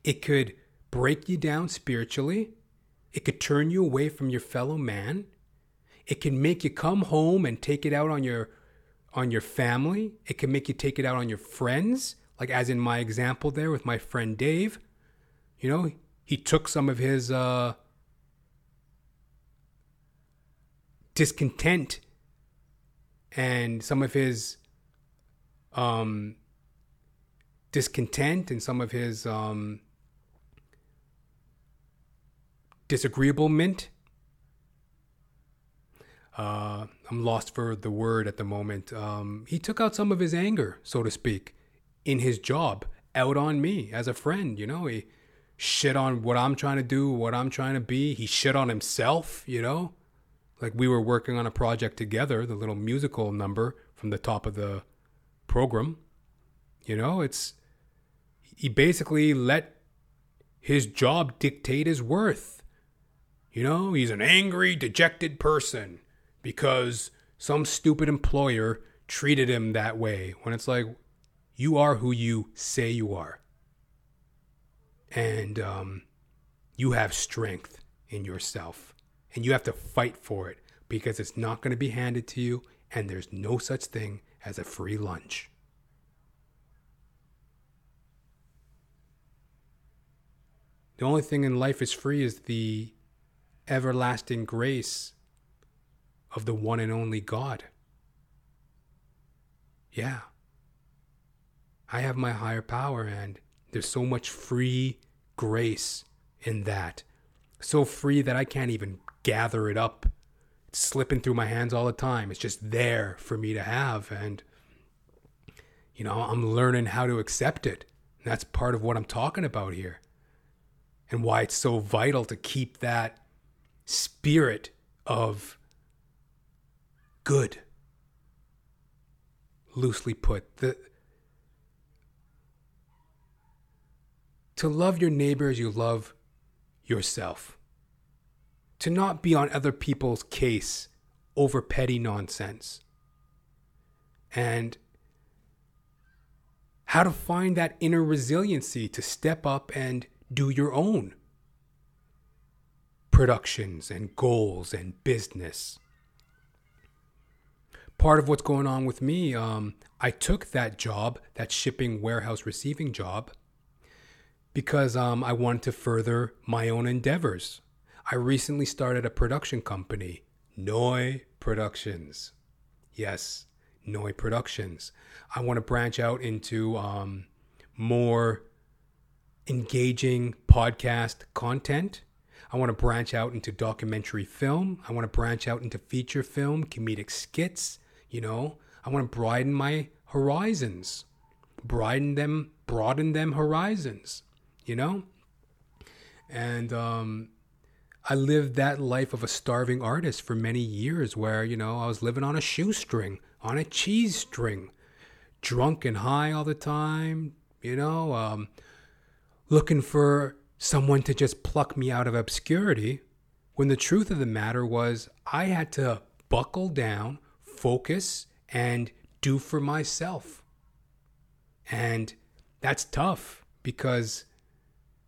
it could break you down spiritually. It could turn you away from your fellow man. It can make you come home and take it out on your on your family. It can make you take it out on your friends, like as in my example there with my friend Dave. You know, he took some of his uh, discontent and some of his um, discontent and some of his um, disagreeablement. Uh, I'm lost for the word at the moment. Um, he took out some of his anger, so to speak, in his job out on me as a friend. You know, he shit on what I'm trying to do, what I'm trying to be. He shit on himself, you know? Like we were working on a project together, the little musical number from the top of the program. You know, it's he basically let his job dictate his worth. You know, he's an angry, dejected person because some stupid employer treated him that way when it's like you are who you say you are. And um, you have strength in yourself and you have to fight for it because it's not going to be handed to you and there's no such thing as a free lunch. The only thing in life is free is the everlasting grace of the one and only God. Yeah. I have my higher power, and there's so much free grace in that. So free that I can't even gather it up. It's slipping through my hands all the time. It's just there for me to have. And, you know, I'm learning how to accept it. And that's part of what I'm talking about here and why it's so vital to keep that spirit of good. Loosely put, the to love your neighbor as you love yourself. To not be on other people's case over petty nonsense. And how to find that inner resiliency to step up and do your own productions and goals and business. Part of what's going on with me, um, I took that job, that shipping warehouse receiving job, because um, I wanted to further my own endeavors. I recently started a production company, Noi Productions. Yes, Noi Productions. I want to branch out into um, more engaging podcast content. I want to branch out into documentary film. I want to branch out into feature film, comedic skits. You know, I want to broaden my horizons, broaden them, broaden them horizons. You know, and um, I lived that life of a starving artist for many years, where you know I was living on a shoestring, on a cheese string, drunk and high all the time. You know, um, looking for someone to just pluck me out of obscurity when the truth of the matter was I had to buckle down, focus, and do for myself. And that's tough because,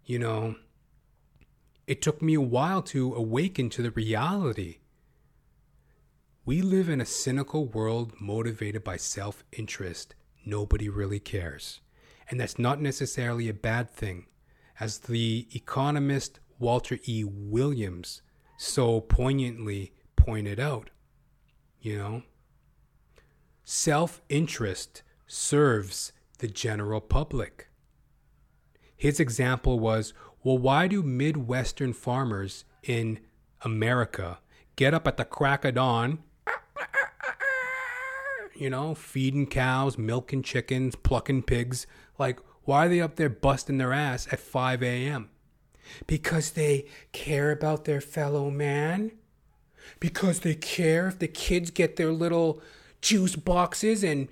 you know, it took me a while to awaken to the reality. We live in a cynical world motivated by self interest. Nobody really cares. And that's not necessarily a bad thing as the economist Walter E. Williams so poignantly pointed out. You know, self interest serves the general public. His example was well, why do Midwestern farmers in America get up at the crack of dawn, you know, feeding cows, milking chickens, plucking pigs? Like, why are they up there busting their ass at 5 a.m.? Because they care about their fellow man? Because they care if the kids get their little juice boxes and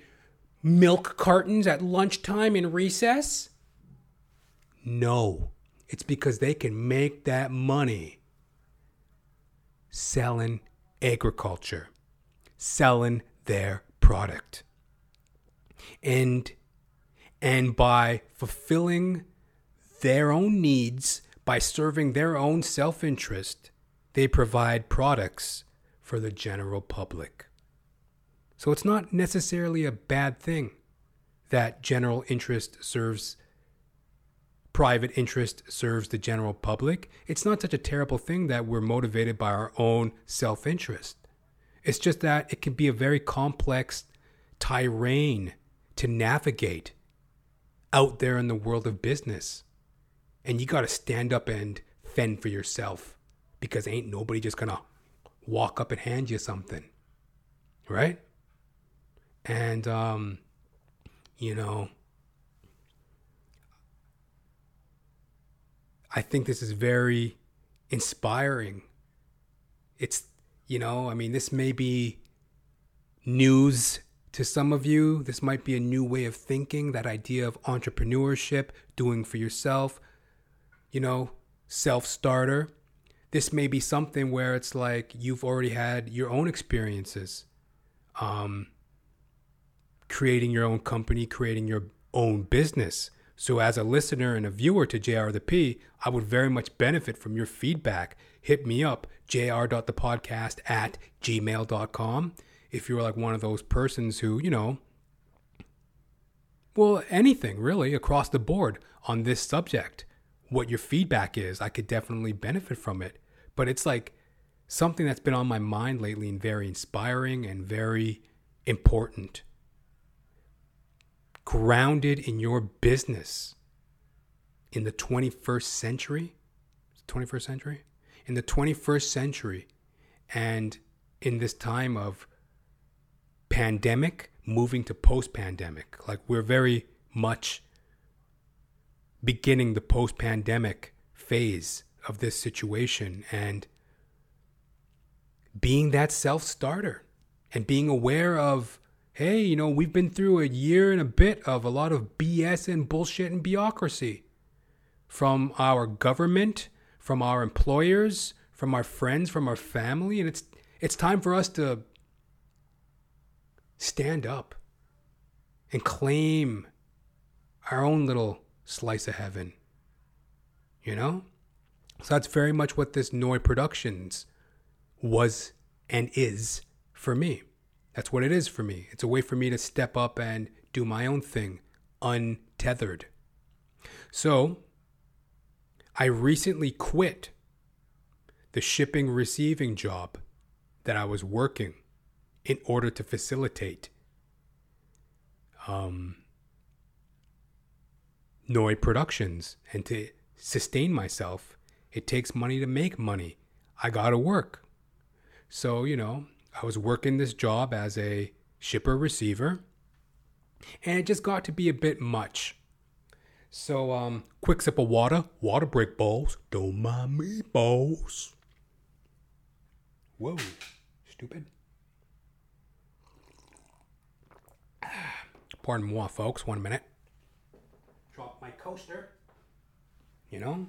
milk cartons at lunchtime in recess? No, it's because they can make that money selling agriculture, selling their product. And and by fulfilling their own needs, by serving their own self interest, they provide products for the general public. So it's not necessarily a bad thing that general interest serves private interest serves the general public. It's not such a terrible thing that we're motivated by our own self interest. It's just that it can be a very complex terrain to navigate out there in the world of business. And you got to stand up and fend for yourself because ain't nobody just going to walk up and hand you something. Right? And, um, you know, I think this is very inspiring. It's, you know, I mean, this may be news to some of you. This might be a new way of thinking, that idea of entrepreneurship, doing for yourself, you know, self starter. This may be something where it's like you've already had your own experiences. Um, creating your own company, creating your own business. So, as a listener and a viewer to JR the P, I would very much benefit from your feedback. Hit me up, jr.thepodcast at gmail.com. If you're like one of those persons who, you know, well, anything really across the board on this subject, what your feedback is, I could definitely benefit from it. But it's like something that's been on my mind lately and very inspiring and very important grounded in your business in the 21st century 21st century in the 21st century and in this time of pandemic moving to post pandemic like we're very much beginning the post pandemic phase of this situation and being that self starter and being aware of hey, you know, we've been through a year and a bit of a lot of BS and bullshit and bureaucracy from our government, from our employers, from our friends, from our family, and it's it's time for us to stand up and claim our own little slice of heaven. You know? So that's very much what this Noi Productions was and is for me. That's what it is for me. It's a way for me to step up and do my own thing, untethered. So, I recently quit the shipping receiving job that I was working in order to facilitate um, Noi Productions and to sustain myself. It takes money to make money. I got to work. So, you know, I was working this job as a shipper receiver, and it just got to be a bit much. So, um, quick sip of water, water break balls. Don't mind me, balls. Whoa, stupid. Pardon moi, folks. One minute. Drop my coaster. You know,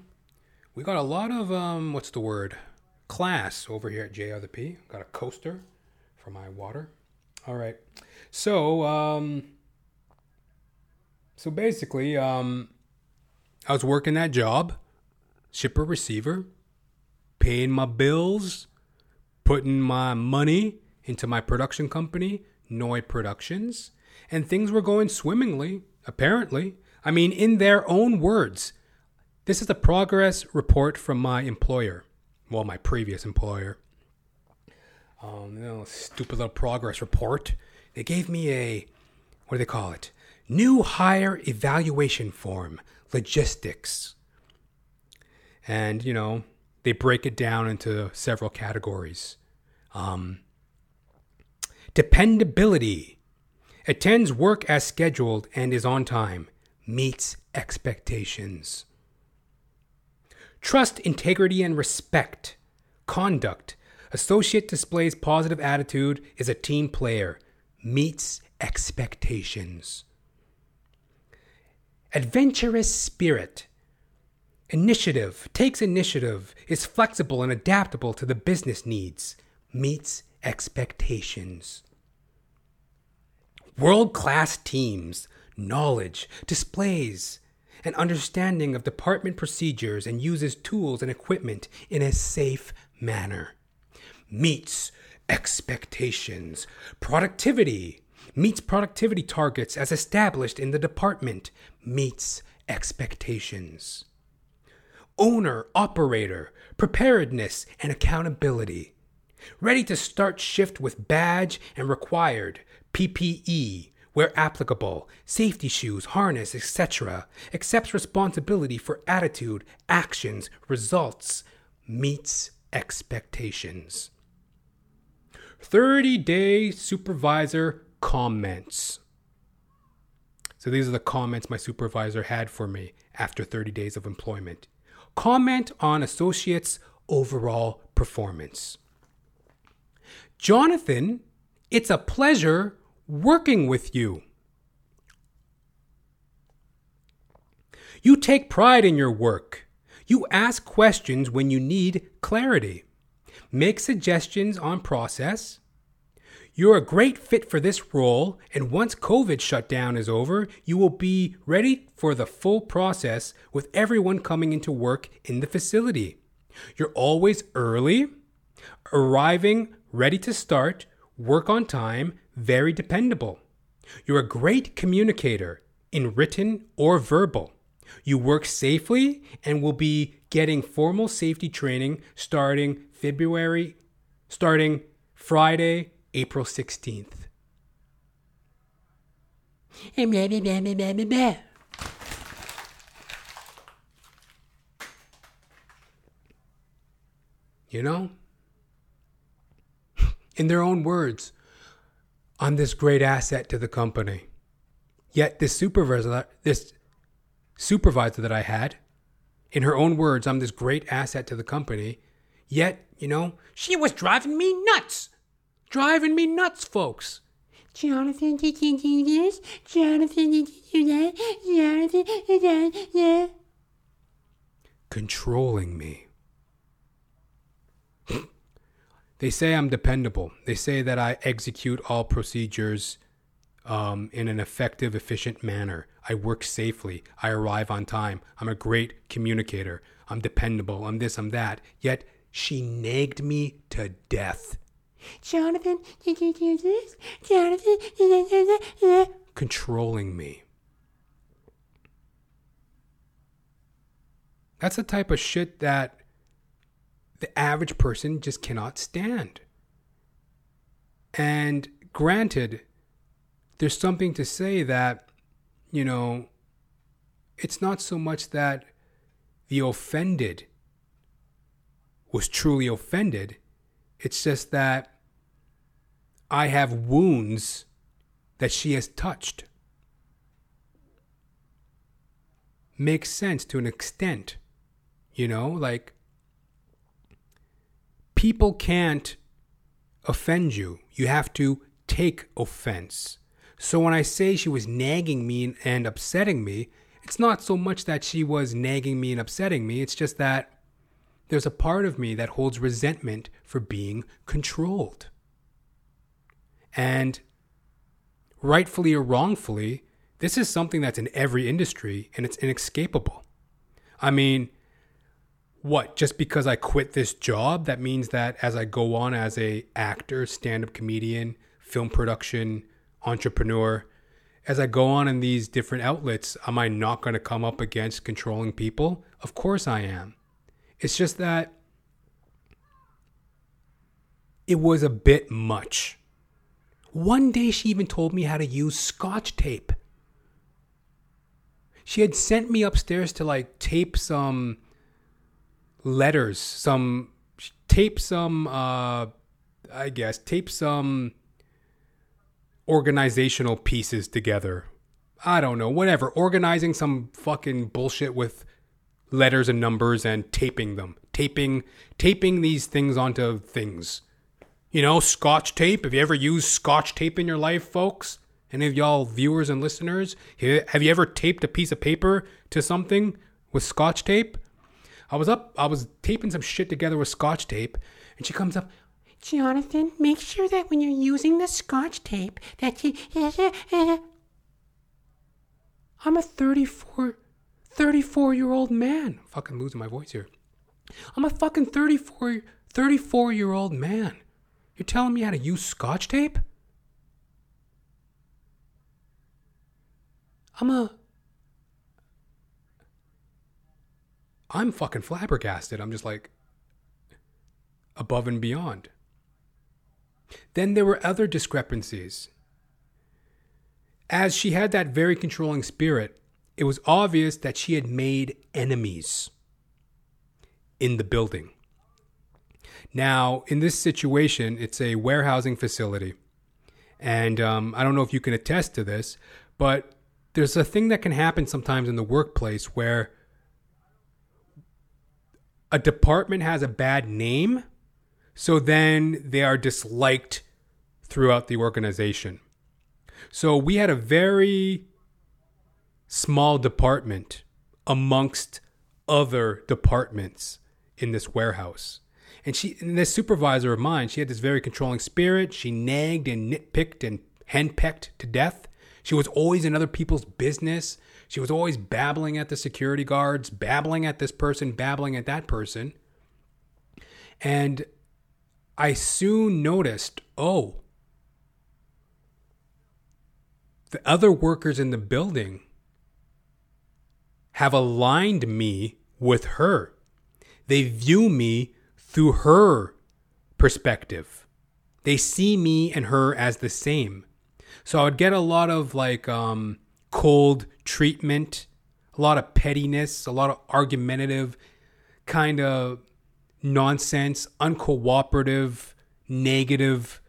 we got a lot of um, what's the word? Class over here at JR the P. Got a coaster for my water. All right. So, um, so basically, um, I was working that job, shipper receiver, paying my bills, putting my money into my production company, Noi Productions, and things were going swimmingly, apparently. I mean, in their own words, this is a progress report from my employer, well, my previous employer um, you know, stupid little progress report. They gave me a, what do they call it? New hire evaluation form, logistics. And, you know, they break it down into several categories. Um, dependability. Attends work as scheduled and is on time. Meets expectations. Trust, integrity, and respect. Conduct Associate displays positive attitude, is a team player, meets expectations. Adventurous spirit. Initiative, takes initiative, is flexible and adaptable to the business needs, meets expectations. World class teams, knowledge, displays, and understanding of department procedures and uses tools and equipment in a safe manner. Meets expectations. Productivity meets productivity targets as established in the department. Meets expectations. Owner, operator, preparedness, and accountability. Ready to start shift with badge and required PPE where applicable, safety shoes, harness, etc. Accepts responsibility for attitude, actions, results, meets expectations. 30 day supervisor comments. So these are the comments my supervisor had for me after 30 days of employment. Comment on associates' overall performance. Jonathan, it's a pleasure working with you. You take pride in your work. You ask questions when you need clarity. Make suggestions on process. You're a great fit for this role, and once COVID shutdown is over, you will be ready for the full process with everyone coming into work in the facility. You're always early, arriving ready to start, work on time, very dependable. You're a great communicator in written or verbal. You work safely and will be getting formal safety training starting February, starting Friday, April 16th. You know? In their own words, I'm this great asset to the company. Yet this supervisor, this supervisor that I had, in her own words, I'm this great asset to the company. Yet, you know, she was driving me nuts. Driving me nuts, folks. Jonathan, did you do this? Jonathan, did you do that? Jonathan, did that? Yeah. Controlling me. They say I'm dependable. They say that I execute all procedures um, in an effective, efficient manner. I work safely. I arrive on time. I'm a great communicator. I'm dependable. I'm this, I'm that. Yet she nagged me to death. Jonathan, did you do this? Jonathan, did you do that? Controlling me. That's the type of shit that the average person just cannot stand. And granted, there's something to say that, you know, it's not so much that the offended was truly offended, it's just that I have wounds that she has touched. Makes sense to an extent, you know, like people can't offend you. You have to take offense. So when I say she was nagging me and upsetting me, it's not so much that she was nagging me and upsetting me, it's just that there's a part of me that holds resentment for being controlled. And rightfully or wrongfully, this is something that's in every industry and it's inescapable. I mean, what just because i quit this job? That means that as i go on as a actor stand-up comedian film production entrepreneur as i go on in these different outlets am i not going to come up against controlling people? Of course i am. It's just that it was a bit much. One day she even told me how to use scotch tape. She had sent me upstairs to like tape some letters, some tape some uh I guess tape some organizational pieces together. I don't know, whatever, organizing some fucking bullshit with letters and numbers and taping them. Taping taping these things onto things. You know, scotch tape. Have you ever used scotch tape in your life, folks? Any of y'all viewers and listeners? Have you ever taped a piece of paper to something with scotch tape? I was up, I was taping some shit together with scotch tape, and she comes up, Jonathan, make sure that when you're using the scotch tape, that you. I'm a 34, 34 year old man. I'm fucking losing my voice here. I'm a fucking 34, 34 year old man. You're telling me how to use scotch tape? I'm a. I'm fucking flabbergasted. I'm just like above and beyond. Then there were other discrepancies. As she had that very controlling spirit, it was obvious that she had made enemies in the building. Now, in this situation, it's a warehousing facility. And um, I don't know if you can attest to this, but there's a thing that can happen sometimes in the workplace where a department has a bad name, so then they are disliked throughout the organization. So we had a very small department amongst other departments in this warehouse. And she and this supervisor of mine, she had this very controlling spirit. She nagged and nitpicked and henpecked to death. She was always in other people's business. She was always babbling at the security guards, babbling at this person, babbling at that person. And I soon noticed, oh, the other workers in the building have aligned me with her. They view me through her perspective. They see me and her as the same. So I would get a lot of like um, cold treatment, a lot of pettiness, a lot of argumentative kind of nonsense, uncooperative, negative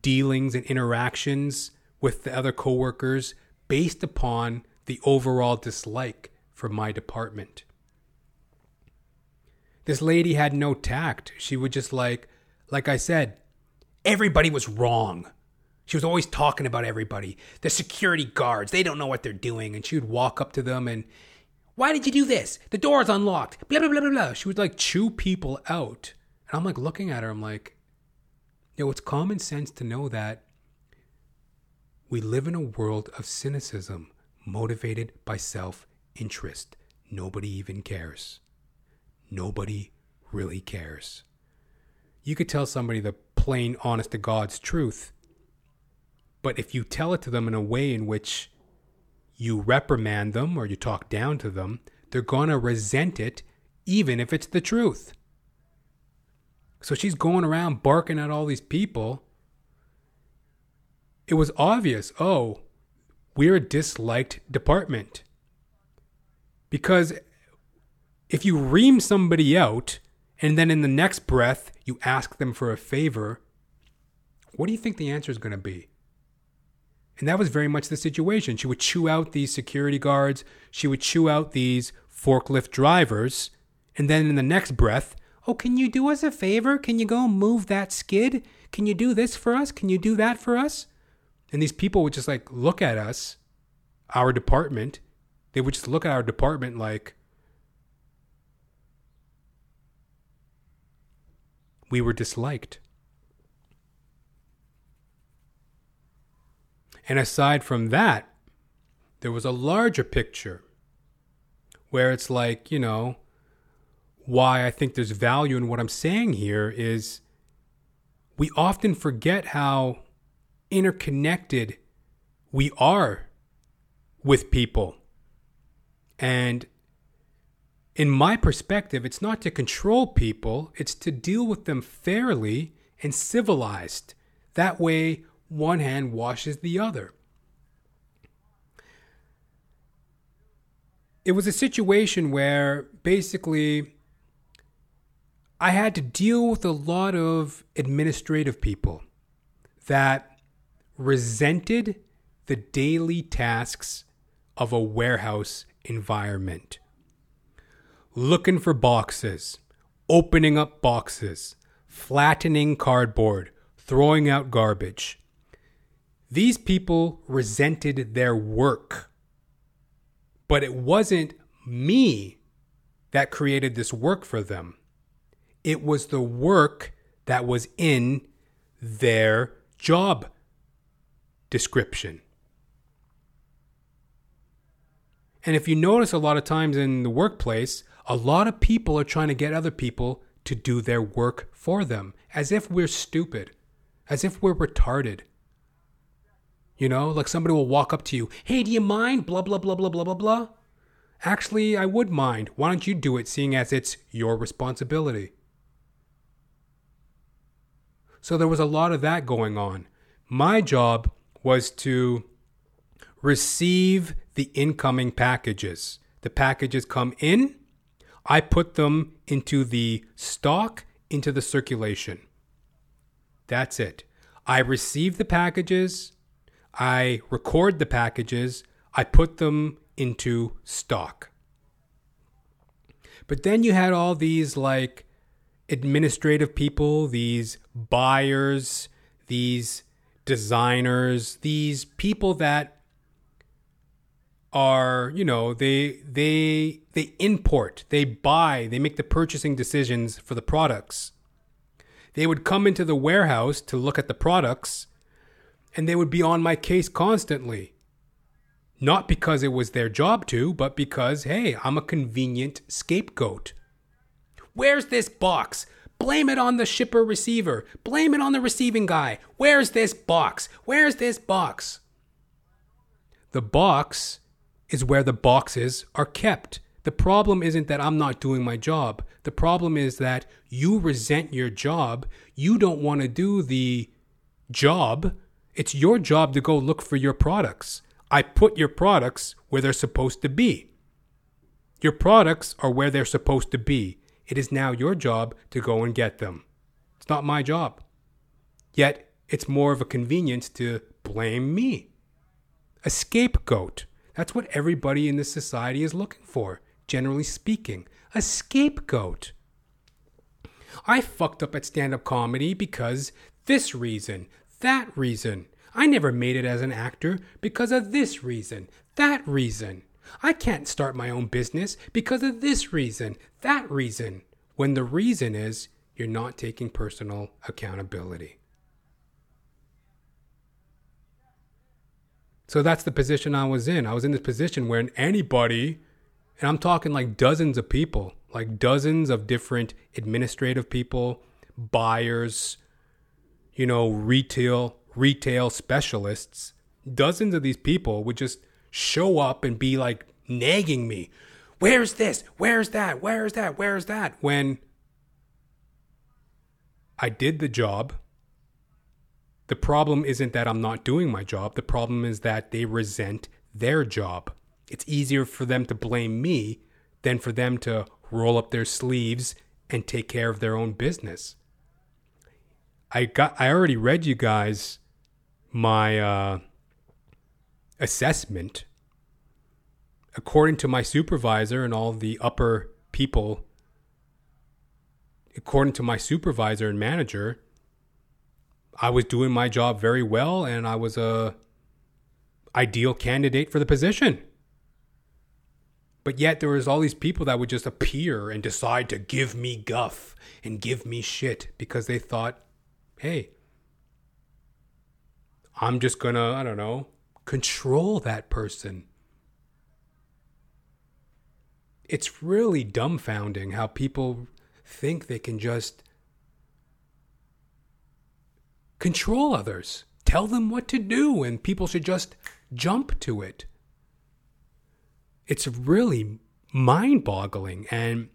dealings and interactions with the other coworkers based upon the overall dislike for my department. This lady had no tact. She would just like, like I said, everybody was wrong. She was always talking about everybody. The security guards, they don't know what they're doing. And she would walk up to them and, why did you do this? The door's unlocked. Blah, blah, blah, blah, blah. She would like chew people out. And I'm like looking at her, I'm like, know, it's common sense to know that we live in a world of cynicism motivated by self interest. Nobody even cares. Nobody really cares. You could tell somebody the plain, honest to God's truth, but if you tell it to them in a way in which you reprimand them or you talk down to them, they're going to resent it even if it's the truth. So she's going around barking at all these people. It was obvious, oh, we're a disliked department. Because if you ream somebody out and then in the next breath you ask them for a favor, what do you think the answer is going to be? And that was very much the situation. She would chew out these security guards, she would chew out these forklift drivers, and then in the next breath, oh, can you do us a favor? Can you go move that skid? Can you do this for us? Can you do that for us? And these people would just like look at us, our department. They would just look at our department like, we were disliked. And aside from that, there was a larger picture where it's like, you know, why I think there's value in what I'm saying here is we often forget how interconnected we are with people. And in my perspective, it's not to control people, it's to deal with them fairly and civilized. That way, one hand washes the other. It was a situation where basically I had to deal with a lot of administrative people that resented the daily tasks of a warehouse environment. Looking for boxes, opening up boxes, flattening cardboard, throwing out garbage. These people resented their work. But it wasn't me that created this work for them. It was the work that was in their job description. And if you notice a lot of times in the workplace, a lot of people are trying to get other people to do their work for them as if we're stupid, as if we're retarded. You know, like somebody will walk up to you, hey, do you mind? Blah, blah, blah, blah, blah, blah, blah. Actually, I would mind. Why don't you do it, seeing as it's your responsibility? So there was a lot of that going on. My job was to receive the incoming packages. The packages come in, I put them into the stock, into the circulation. That's it. I receive the packages, I record the packages, I put them into stock. But then you had all these like administrative people, these buyers, these designers, these people that are, you know, they they they import, they buy, they make the purchasing decisions for the products. They would come into the warehouse to look at the products and they would be on my case constantly. Not because it was their job to, but because, hey, I'm a convenient scapegoat. Where's this box? Blame it on the shipper receiver. Blame it on the receiving guy. Where's this box? Where's this box? The box is where the boxes are kept. The problem isn't that I'm not doing my job. The problem is that you resent your job. You don't want to do the job. It's your job to go look for your products. I put your products where they're supposed to be. Your products are where they're supposed to be. It is now your job to go and get them. It's not my job. Yet, it's more of a convenience to blame me. A scapegoat. That's what everybody in this society is looking for, generally speaking. A scapegoat. I fucked up at stand up comedy because this reason, that reason. I never made it as an actor because of this reason, that reason. I can't start my own business because of this reason, that reason. When the reason is you're not taking personal accountability. So that's the position I was in. I was in this position where anybody, and I'm talking like dozens of people, like dozens of different administrative people, buyers, you know, retail retail specialists, dozens of these people would just show up and be like nagging me. Where's this? Where's that? Where's that? Where's that? When I did the job the problem isn't that I'm not doing my job. The problem is that they resent their job. It's easier for them to blame me than for them to roll up their sleeves and take care of their own business. I got I already read you guys my uh, assessment. According to my supervisor and all the upper people, according to my supervisor and manager, I was doing my job very well and I was a ideal candidate for the position. But yet there was all these people that would just appear and decide to give me guff and give me shit because they thought, "Hey, I'm just going to, I don't know, control that person." It's really dumbfounding how people think they can just control others. Tell them what to do, and people should just jump to it. It's really mind boggling. And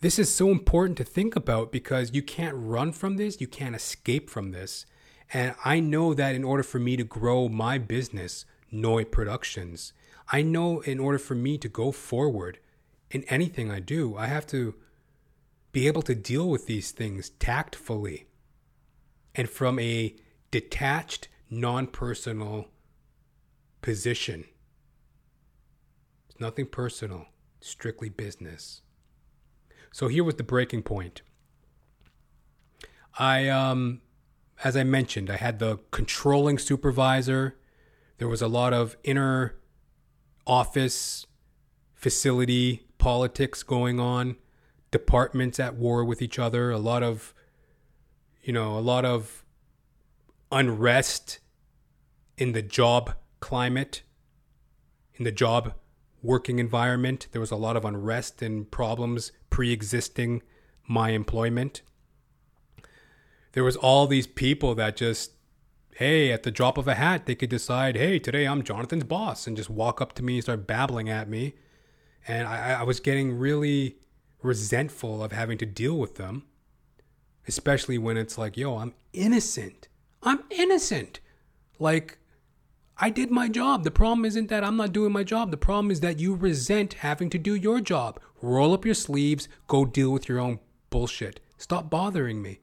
this is so important to think about because you can't run from this, you can't escape from this. And I know that in order for me to grow my business, Noi Productions, I know in order for me to go forward in anything I do, I have to be able to deal with these things tactfully and from a detached, non personal position. It's nothing personal, strictly business. So here was the breaking point. I, um, as I mentioned, I had the controlling supervisor. There was a lot of inner office facility politics going on, departments at war with each other, a lot of you know, a lot of unrest in the job climate in the job working environment. There was a lot of unrest and problems pre existing my employment. There was all these people that just, hey, at the drop of a hat, they could decide, hey, today I'm Jonathan's boss, and just walk up to me and start babbling at me. And I, I was getting really resentful of having to deal with them, especially when it's like, yo, I'm innocent. I'm innocent. Like, I did my job. The problem isn't that I'm not doing my job. The problem is that you resent having to do your job. Roll up your sleeves, go deal with your own bullshit. Stop bothering me.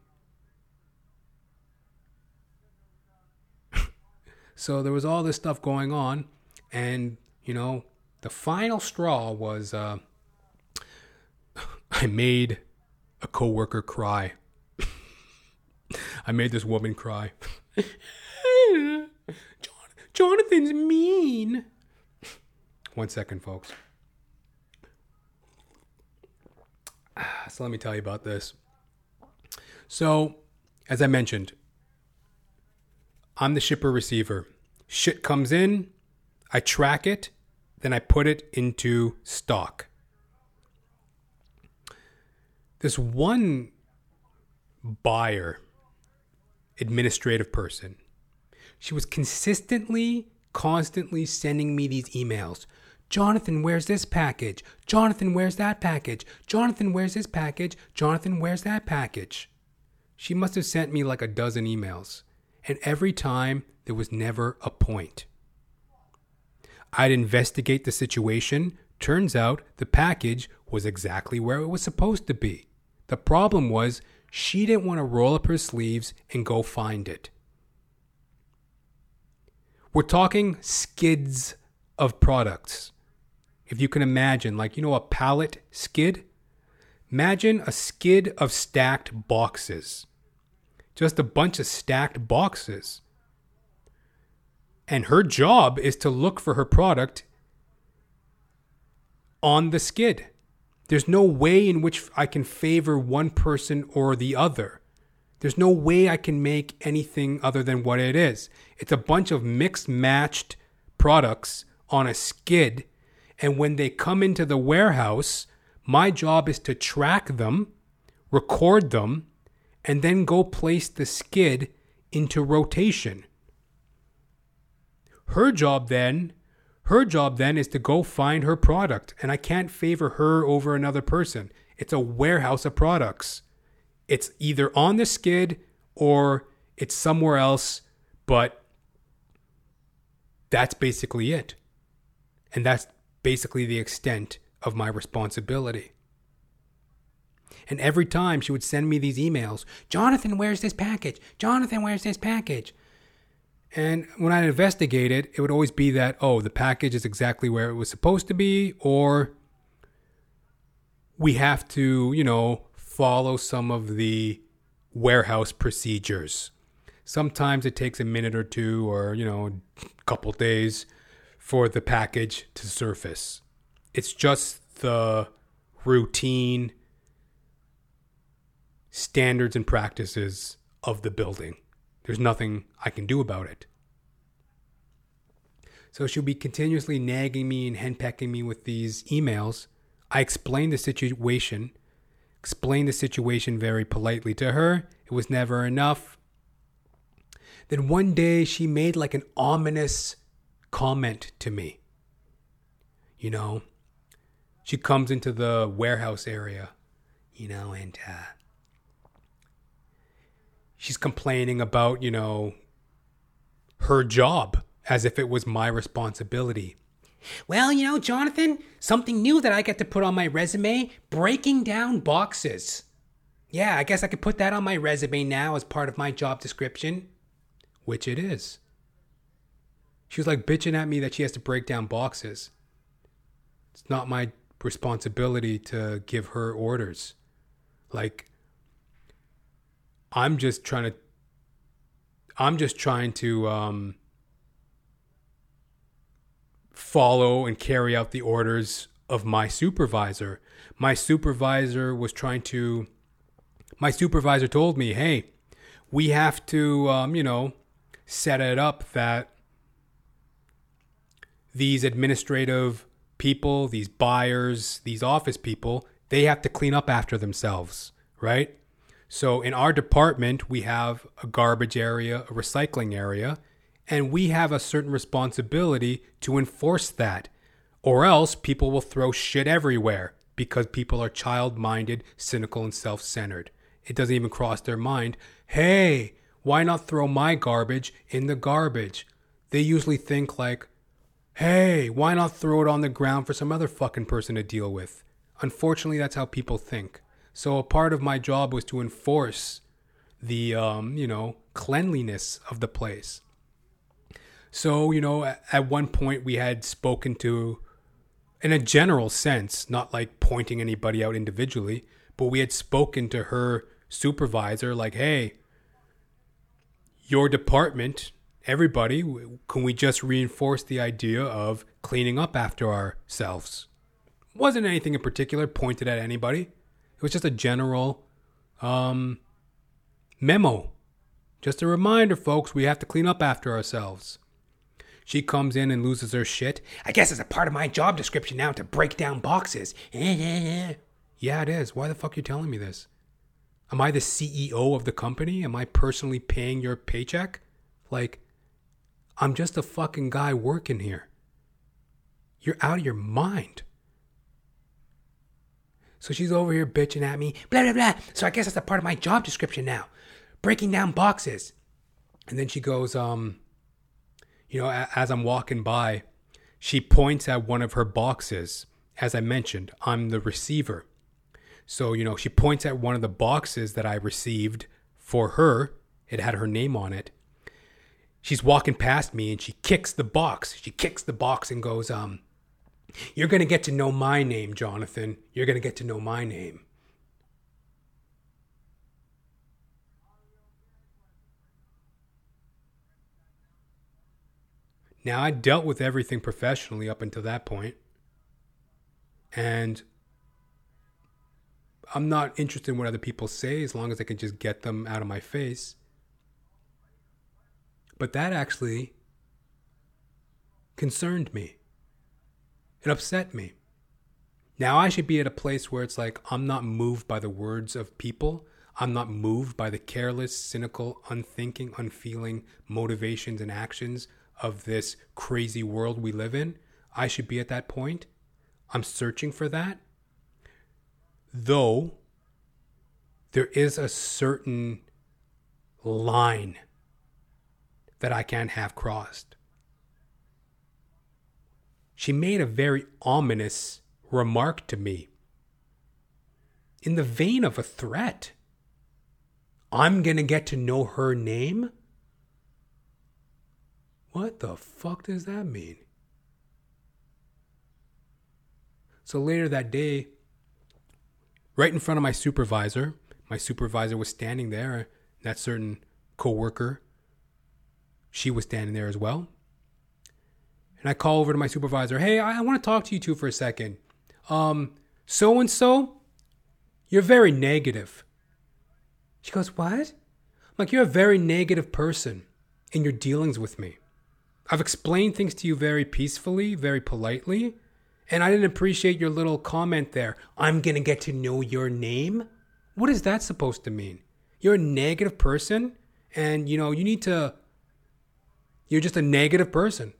so there was all this stuff going on, and you know, the final straw was uh, I made a coworker cry. I made this woman cry. Jonathan's mean. One second, folks. Ah, so let me tell you about this. So, as I mentioned, I'm the shipper receiver. Shit comes in, I track it, then I put it into stock. This one buyer, administrative person, she was consistently, constantly sending me these emails. Jonathan, where's this package? Jonathan, where's that package? Jonathan, where's this package? Jonathan, where's that package? She must have sent me like a dozen emails, and every time there was never a point. I'd investigate the situation. Turns out the package was exactly where it was supposed to be. The problem was she didn't want to roll up her sleeves and go find it. We're talking skids of products. If you can imagine, like, you know, a pallet skid? Imagine a skid of stacked boxes. Just a bunch of stacked boxes. And her job is to look for her product on the skid. There's no way in which I can favor one person or the other. There's no way I can make anything other than what it is. It's a bunch of mixed matched products on a skid. And when they come into the warehouse, my job is to track them, record them, and then go place the skid into rotation. Her job then, her job then is to go find her product, and I can't favor her over another person. It's a warehouse of products. It's either on the skid or it's somewhere else, but that's basically it. And that's basically the extent of my responsibility. And every time she would send me these emails Jonathan, where's this package? Jonathan, where's this package? And when I investigate it, it would always be that, oh, the package is exactly where it was supposed to be, or we have to, you know, follow some of the warehouse procedures. Sometimes it takes a minute or two or, you know, a couple days for the package to surface. It's just the routine standards and practices of the building. There's nothing I can do about it. So she'll be continuously nagging me and henpecking me with these emails. I explain the situation explained the situation very politely to her. It was never enough. Then one day she made like an ominous comment to me. You know, she comes into the warehouse area, you know, and uh, she's complaining about, you know, her job as if it was my responsibility. Well, you know, Jonathan, something new that I get to put on my resume breaking down boxes. Yeah, I guess I could put that on my resume now as part of my job description. Which it is. She was like bitching at me that she has to break down boxes. It's not my responsibility to give her orders. Like, I'm just trying to. I'm just trying to um, follow and carry out the orders of my supervisor. My supervisor was trying to, my supervisor told me, hey, we have to, um, you know, set it up that these administrative people, these buyers, these office people, they have to clean up after themselves, right? So in our department, we have a garbage area, a recycling area, and we have a certain responsibility to enforce that. Or else people will throw shit everywhere because people are child minded, cynical, and self centered. It doesn't even cross their mind, hey, why not throw my garbage in the garbage? They usually think like, hey, why not throw it on the ground for some other fucking person to deal with? Unfortunately, that's how people think. So a part of my job was to enforce the, um, you know, cleanliness of the place. So, you know, at, one point we had spoken to, in a general sense, not like pointing anybody out individually, but we had spoken to her supervisor, like, hey, your department, everybody, can we just reinforce the idea of cleaning up after ourselves? Wasn't anything in particular pointed at anybody. It was just a general um, memo. Just a reminder, folks, we have to clean up after ourselves. She comes in and loses her shit. I guess it's a part of my job description now to break down boxes. yeah, it is. Why the fuck are you telling me this? Am I the CEO of the company? Am I personally paying your paycheck? Like, I'm just a fucking guy working here. You're out of your mind. So she's over here bitching at me, blah, blah, blah. So I guess that's a part of my job description now breaking down boxes. And then she goes, um, you know, as I'm walking by, she points at one of her boxes. As I mentioned, I'm the receiver. So, you know, she points at one of the boxes that I received for her. It had her name on it. She's walking past me and she kicks the box. She kicks the box and goes, um, You're going to get to know my name, Jonathan. You're going to get to know my name. Now, I dealt with everything professionally up until that point, And I'm not interested in what other people say as long as I can just get them out of my face. But that actually concerned me. It upset me. Now I should be at a place where it's like I'm not moved by the words of people. I'm not moved by the careless, cynical, unthinking, unfeeling motivations and actions of this crazy world we live in. I should be at that point. I'm searching for that. Though there is a certain line that I can't have crossed. She made a very ominous remark to me in the vein of a threat. I'm going to get to know her name? What the fuck does that mean? So later that day, right in front of my supervisor, my supervisor was standing there. That certain coworker, she was standing there as well. And I call over to my supervisor, hey, I, I want to talk to you two for a second. Um, so and so, you're very negative. She goes, What? I'm like, You're a very negative person in your dealings with me. I've explained things to you very peacefully, very politely, and I didn't appreciate your little comment there. I'm going to get to know your name? What is that supposed to mean? You're a negative person, and you know, you need to. You're just a negative person.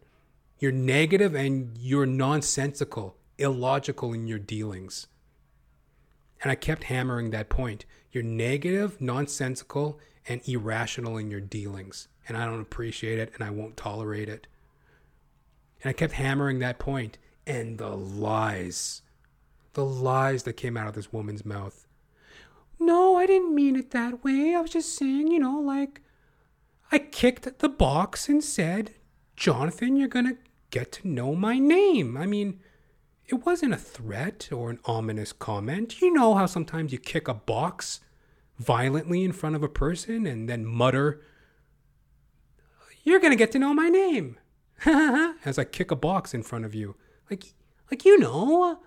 You're negative and you're nonsensical, illogical in your dealings. And I kept hammering that point. You're negative, nonsensical, and irrational in your dealings. And I don't appreciate it and I won't tolerate it. And I kept hammering that. And the lies, the lies that came out of this woman's mouth. No, I didn't mean it that way. I was just saying, you know, like, I kicked the box and said, Jonathan, you're going to get to know my name. I mean, it wasn't a threat or an ominous comment. You know how sometimes you kick a box violently in front of a person and then mutter, You're going to get to know my name. As I kick a box in front of you. Like, like you know.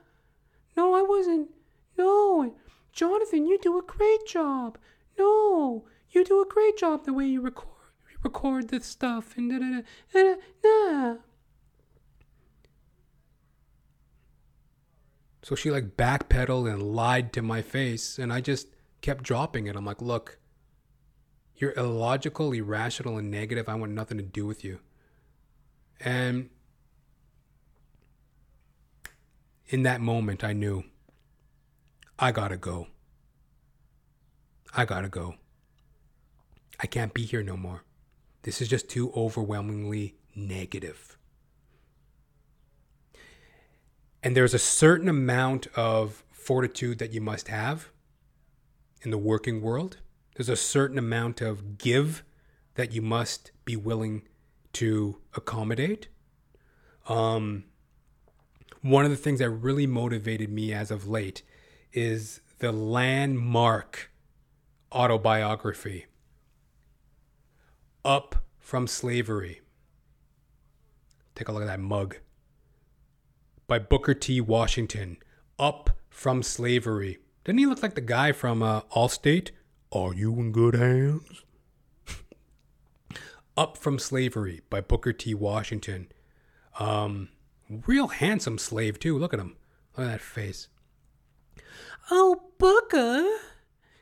No, I wasn't. No. Jonathan, you do a great job. No, you do a great job the way you record record this stuff and da da da da. da. So she like backpedaled and lied to my face, and I just kept dropping it. I'm like, look, you're illogical, irrational, and negative. I want nothing to do with you. And in that moment, I knew I gotta go. I gotta go. I can't be here no more. This is just too overwhelmingly negative. And there's a certain amount of fortitude that you must have in the working world. There's a certain amount of give that you must be willing to accommodate. Um, one of the things that really motivated me as of late is the landmark autobiography, Up from Slavery. Take a look at that mug. By Booker T. Washington. Up from Slavery. Didn't he look like the guy from uh, Allstate? Are you in good hands? Up from Slavery by Booker T. Washington. Um, real handsome slave, too. Look at him. Look at that face. Oh, Booker,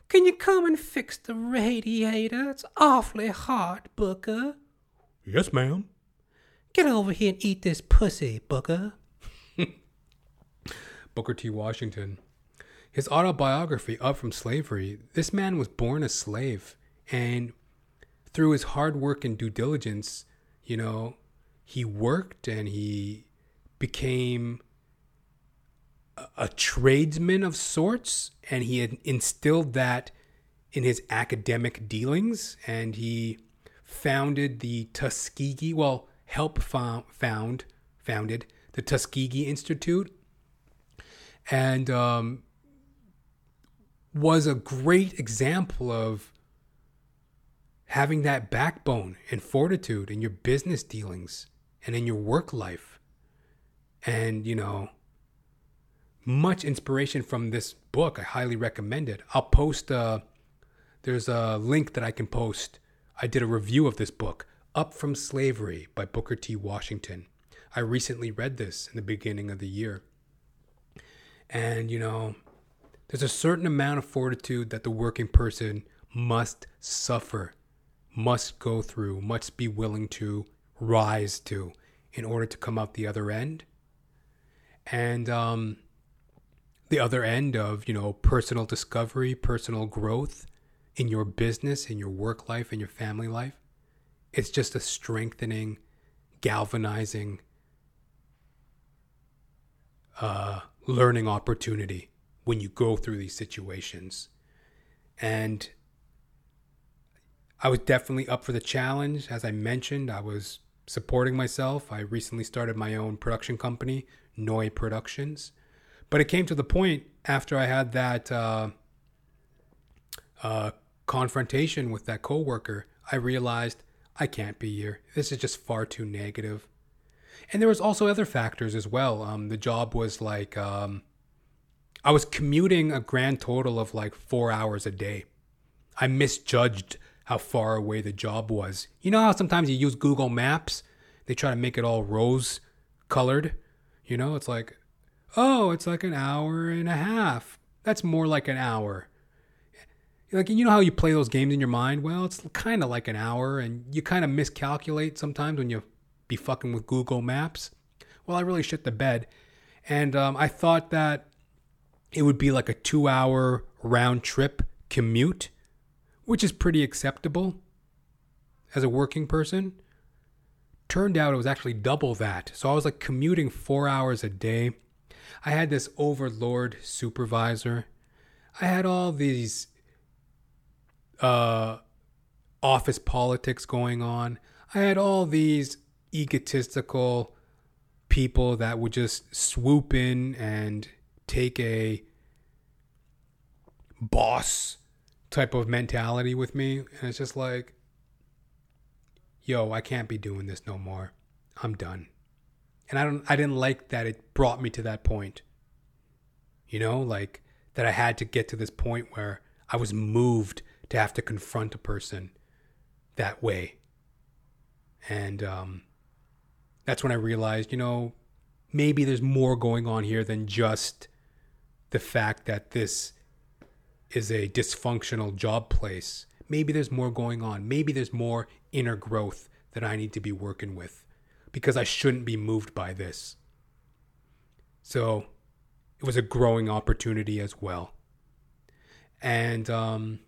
can you come and fix the radiator? It's awfully hot, Booker. Yes, ma'am. Get over here and eat this pussy, Booker. Booker T. Washington. His autobiography, Up from Slavery, this man was born a slave. And through his hard work and due diligence, you know, he worked and he became a, a tradesman of sorts. And he had instilled that in his academic dealings. And he founded the Tuskegee, well, helped found, found founded the Tuskegee Institute and um, was a great example of having that backbone and fortitude in your business dealings and in your work life. And, you know, much inspiration from this book. I highly recommend it. I'll post, uh, there's a link that I can post. I did a review of this book, Up from Slavery by Booker T. Washington. I recently read this in the beginning of the year. And, you know, there's a certain amount of fortitude that the working person must suffer, must go through, must be willing to rise to in order to come out the other end. And um, the other end of, you know, personal discovery, personal growth in your business, in your work life, in your family life. It's just a strengthening, galvanizing, uh, learning opportunity when you go through these situations. And I was definitely up for the challenge. As I mentioned, I was supporting myself. I recently started my own production company, Noi Productions. But it came to the point after I had that uh, uh, confrontation with that coworker, I realized I can't be here. This is just far too negative. and there was also other factors as well. Um, the job was like um, I was commuting a grand total of like four hours a day. I misjudged how far away the job was. You know how sometimes you use Google Maps, they try to make it all rose colored. You know, it's like, oh, it's like an hour and a half. That's more like an hour. Like you know how you play those games in your mind? Well, it's kind of like an hour, and you kind of miscalculate sometimes when you be fucking with Google Maps. Well, I really shit the bed. And um, I thought that it would be like a two hour round trip commute, which is pretty acceptable as a working person. Turned out it was actually double that. So I was like commuting four hours a day. I had this overlord supervisor. I had all these uh, office politics going on. I had all these egotistical people that would just swoop in and take a boss type of mentality with me and it's just like yo i can't be doing this no more. I'm done. And i don't i didn't like that it brought me to that point. You know like that i had to get to this point where i was moved to have to confront a person that way. And um that's when I realized, you know, maybe there's more going on here than just the fact that this is a dysfunctional job place. Maybe there's more going on. Maybe there's more inner growth that I need to be working with because I shouldn't be moved by this. So it was a growing opportunity as well. And um,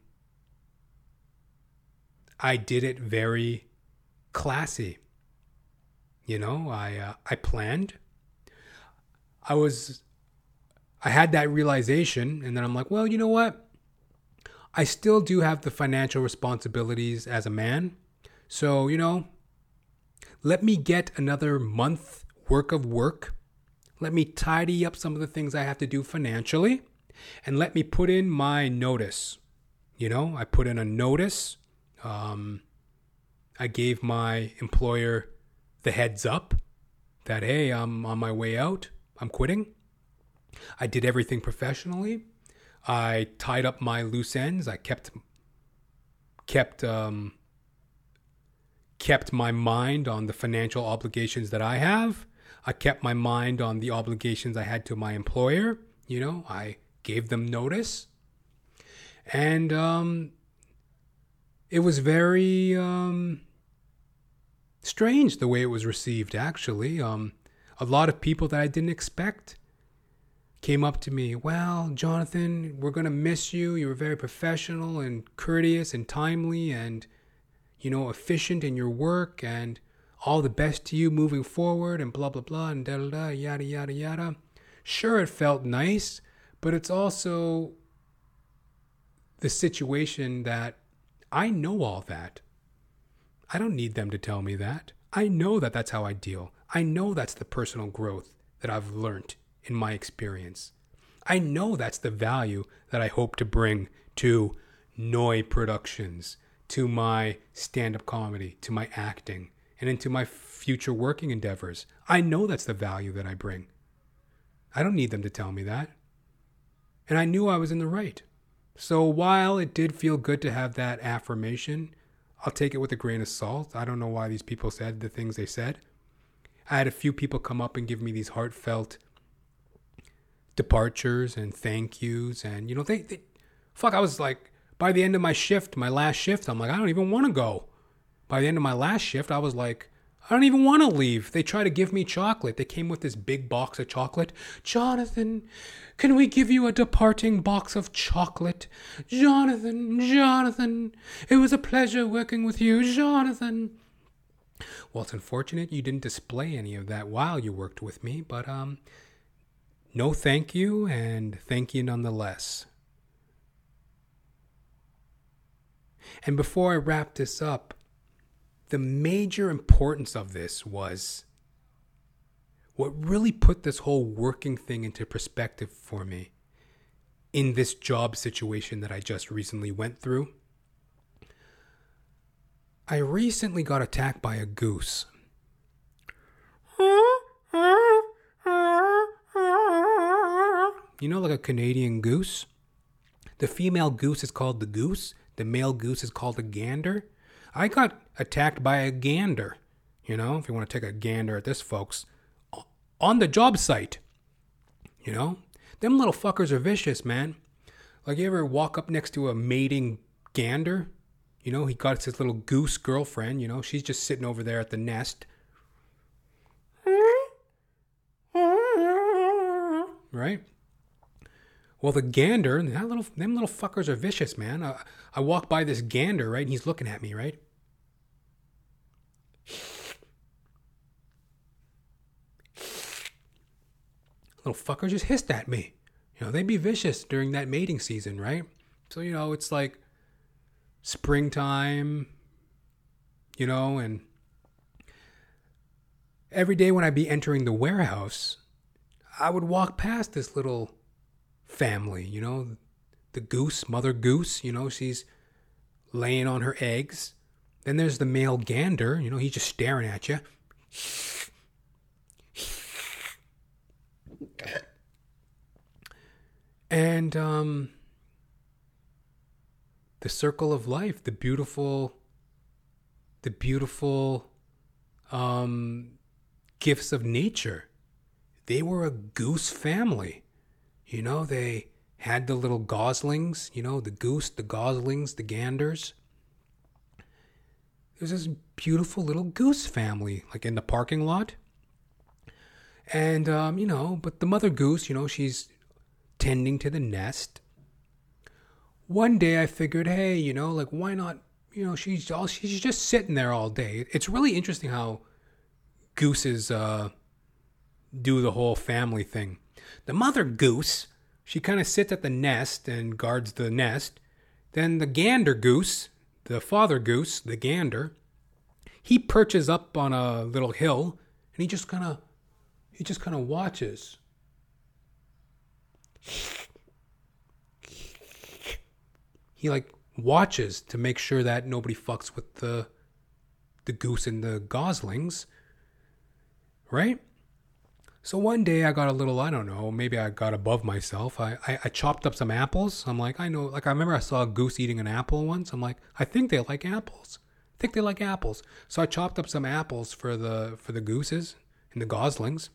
I did it very classy. You know, I uh, I planned. I was I had that realization and then I'm like, well, you know what? I still do have the financial responsibilities as a man. So, you know, let me get another month work of work. Let me tidy up some of the things I have to do financially and let me put in my notice. You know, I put in a notice. Um, I gave my employer the heads up that, hey, I'm on my way out. I'm quitting. I did everything professionally. I tied up my loose ends. I kept kept um, kept my mind on the financial obligations that I have. I kept my mind on the obligations I had to my employer. You know, I gave them notice, and um, it was very um, strange the way it was received. Actually, um, a lot of people that I didn't expect came up to me, Well, Jonathan, we're going to miss you. You were very professional and courteous and timely and, you know, efficient in your work and all the best to you moving forward and blah, blah, blah, and da da da, yada, yada, yada. Sure, it felt nice, but it's also the situation that I know all that. I don't need them to tell me that. I know that that's how I deal. I know that's the personal growth that I've learned in my experience. I know that's the value that I hope to bring to Noi Productions, to my stand up comedy, to my acting, and into my future working endeavors. I know that's the value that I bring. I don't need them to tell me that. And I knew I was in the right. So while it did feel good to have that affirmation, I'll take it with a grain of salt. I don't know why these people said the things they said. I had a few people come up and give me these heartfelt departures and thank yous and you know they, they fuck i was like by the end of my shift my last shift i'm like i don't even want to go. By the end of my last shift i was like i don't even want to leave. They try to give me chocolate. They came with this big box of chocolate. Jonathan can we give you a departing box of chocolate? Jonathan jonathan it was a pleasure working with you jonathan. Well it's unfortunate you didn't display any of that while you worked with me but um no thank you, and thank you nonetheless. And before I wrap this up, the major importance of this was what really put this whole working thing into perspective for me in this job situation that I just recently went through. I recently got attacked by a goose. You know, like a Canadian goose? The female goose is called the goose, the male goose is called a gander. I got attacked by a gander, you know, if you want to take a gander at this, folks, on the job site. You know, them little fuckers are vicious, man. Like, you ever walk up next to a mating gander? You know, he got his little goose girlfriend, you know, she's just sitting over there at the nest. Right? Well, the gander, that little, them little fuckers are vicious, man. I, I walk by this gander, right, and he's looking at me, right? Little fuckers just hissed at me. You know, they'd be vicious during that mating season, right? So, you know, it's like springtime, you know, and every day when I'd be entering the warehouse, I would walk past this little family, you know, the goose, mother goose, you know, she's laying on her eggs. Then there's the male gander, you know, he's just staring at you. And um the circle of life, the beautiful the beautiful um gifts of nature. They were a goose family You know, they had the little goslings, you know, the goose, the goslings, the ganders. There's this beautiful little goose family, like in the parking lot. And, um, you know, but the mother goose, you know, she's tending to the nest. One day I figured, hey, you know, like, why not? You know, she's all, she's just sitting there all day. It's really interesting how gooses uh, do the whole family thing. The mother goose, she kind of sits at the nest and guards the nest. Then the gander goose, the father goose, the gander, he perches up on a little hill and he just kind of he just kind of watches. He like watches to make sure that nobody fucks with the the goose and the goslings. Right? So one day I got a little, I don't know, maybe I got above myself. I, I, I, chopped up some apples. I'm like, I know, like I remember I saw a goose eating an apple once. I'm like, I think they like apples. I think they like apples. So I chopped up some apples for the for the gooses and the goslings.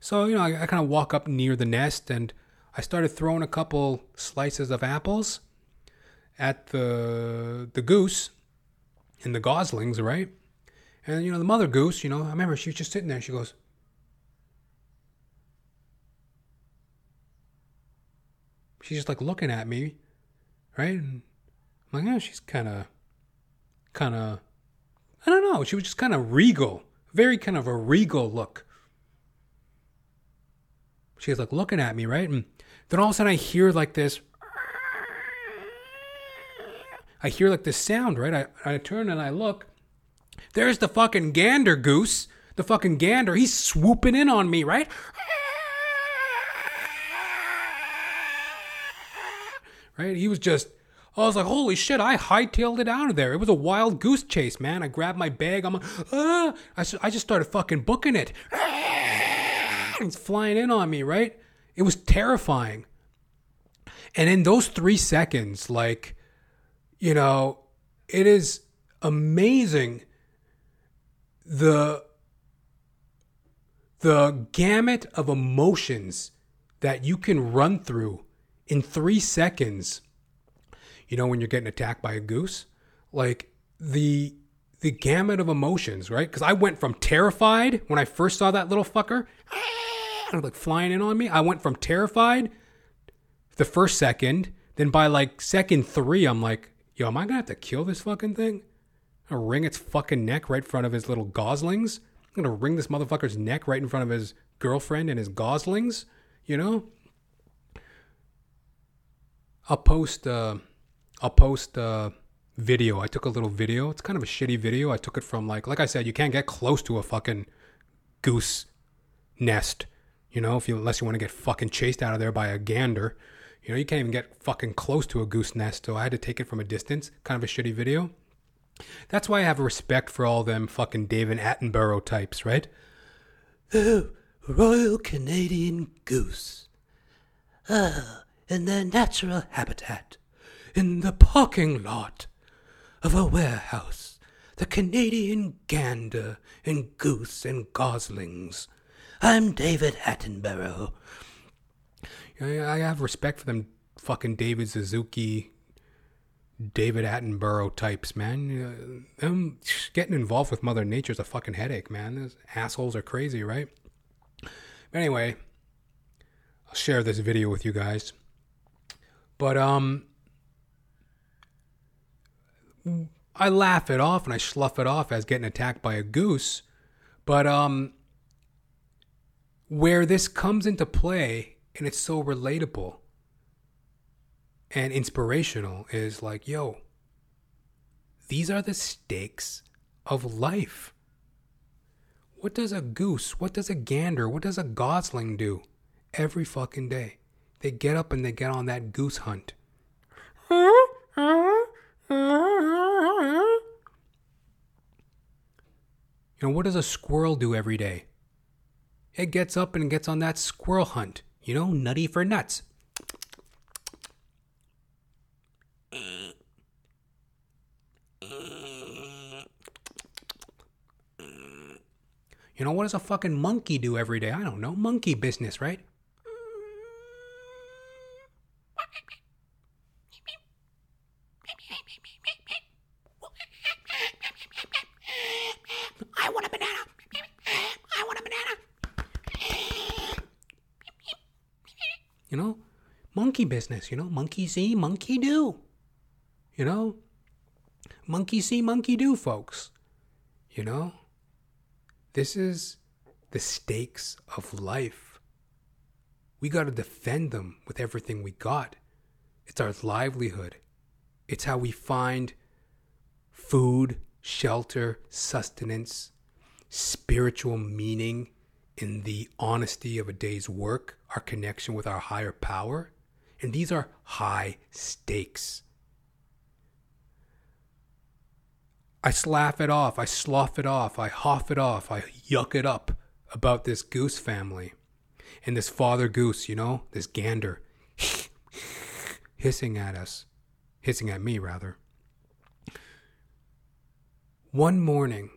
So you know, I, I kind of walk up near the nest and I started throwing a couple slices of apples at the the goose and the goslings, right? And you know, the mother goose, you know, I remember she was just sitting there. She goes, she's just like looking at me, right? And I'm like, oh, she's kind of, kind of, I don't know. She was just kind of regal, very kind of a regal look. She's like looking at me, right? And then all of a sudden I hear like this. I hear like this sound, right? I, I turn and I look. There's the fucking gander goose. The fucking gander. He's swooping in on me, right? Right? He was just, I was like, holy shit, I hightailed it out of there. It was a wild goose chase, man. I grabbed my bag. I'm like, ah, I, I just started fucking booking it. He's flying in on me, right? It was terrifying. And in those three seconds, like, you know, it is amazing the the gamut of emotions that you can run through in three seconds, you know, when you're getting attacked by a goose, like the the gamut of emotions, right? Because I went from terrified when I first saw that little fucker, ah, like flying in on me. I went from terrified the first second, then by like second three, I'm like, yo, am I gonna have to kill this fucking thing? Gonna wring its fucking neck right in front of his little goslings. I'm gonna wring this motherfucker's neck right in front of his girlfriend and his goslings, you know? I'll post. Uh, I'll post a video. I took a little video. It's kind of a shitty video. I took it from like, like I said, you can't get close to a fucking goose nest. You know, if you unless you want to get fucking chased out of there by a gander. You know, you can't even get fucking close to a goose nest. So I had to take it from a distance. Kind of a shitty video. That's why I have respect for all them fucking David Attenborough types, right? The Royal Canadian Goose. Ah, in their natural habitat, in the parking lot of a warehouse, the Canadian gander and goose and goslings. I'm David Attenborough. I have respect for them fucking David Suzuki, David Attenborough types, man. Uh, them getting involved with Mother Nature's a fucking headache, man. Those assholes are crazy, right? But anyway, I'll share this video with you guys. But um I laugh it off and I slough it off as getting attacked by a goose. But um where this comes into play and it's so relatable and inspirational is like, yo, these are the stakes of life. What does a goose, what does a gander, what does a gosling do every fucking day? They get up and they get on that goose hunt. You know, what does a squirrel do every day? It gets up and gets on that squirrel hunt. You know, nutty for nuts. You know, what does a fucking monkey do every day? I don't know. Monkey business, right? You know, monkey business, you know, monkey see, monkey do. You know, monkey see, monkey do, folks. You know, this is the stakes of life. We got to defend them with everything we got. It's our livelihood. It's how we find food, shelter, sustenance, spiritual meaning in the honesty of a day's work, our connection with our higher power. And these are high stakes. I slaff it off, I slough it off, I huff it off, I yuck it up about this goose family and this father goose, you know, this gander hissing at us, hissing at me rather. One morning,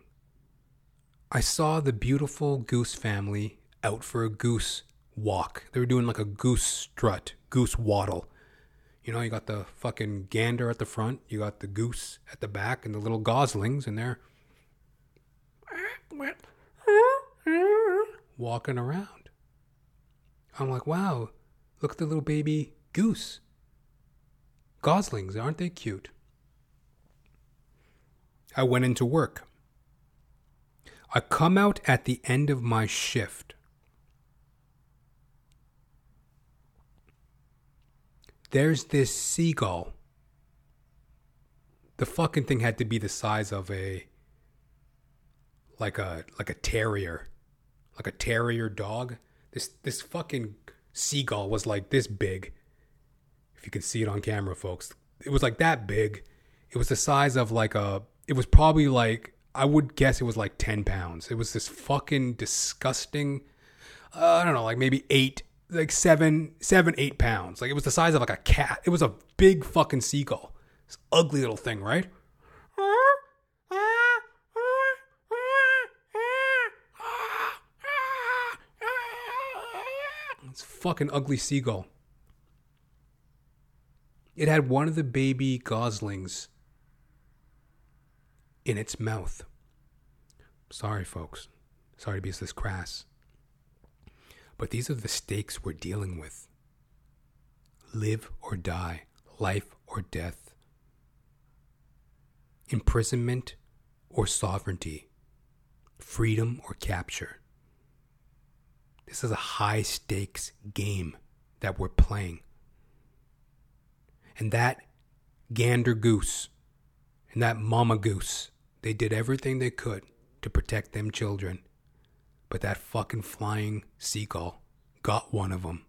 I saw the beautiful goose family out for a goose walk. They were doing like a goose strut, goose waddle. You know, you got the fucking gander at the front, you got the goose at the back, and the little goslings, and they're walking around. I'm like, wow, look at the little baby goose. Goslings, aren't they cute? I went into work. I come out at the end of my shift. There's this seagull. The fucking thing had to be the size of a like a like a terrier. Like a terrier dog. This this fucking seagull was like this big. If you can see it on camera, folks. It was like that big. It was the size of like a it was probably like I would guess it was like 10 pounds. It was this fucking disgusting, uh, I don't know, like maybe eight, like seven, seven, eight pounds. Like it was the size of like a cat. It was a big fucking seagull. This ugly little thing, right? It's fucking ugly seagull. It had one of the baby goslings in its mouth. Sorry, folks. Sorry to be this crass. But these are the stakes we're dealing with live or die, life or death, imprisonment or sovereignty, freedom or capture. This is a high stakes game that we're playing. And that gander goose and that mama goose they did everything they could to protect them children. But that fucking flying seagull got one of them.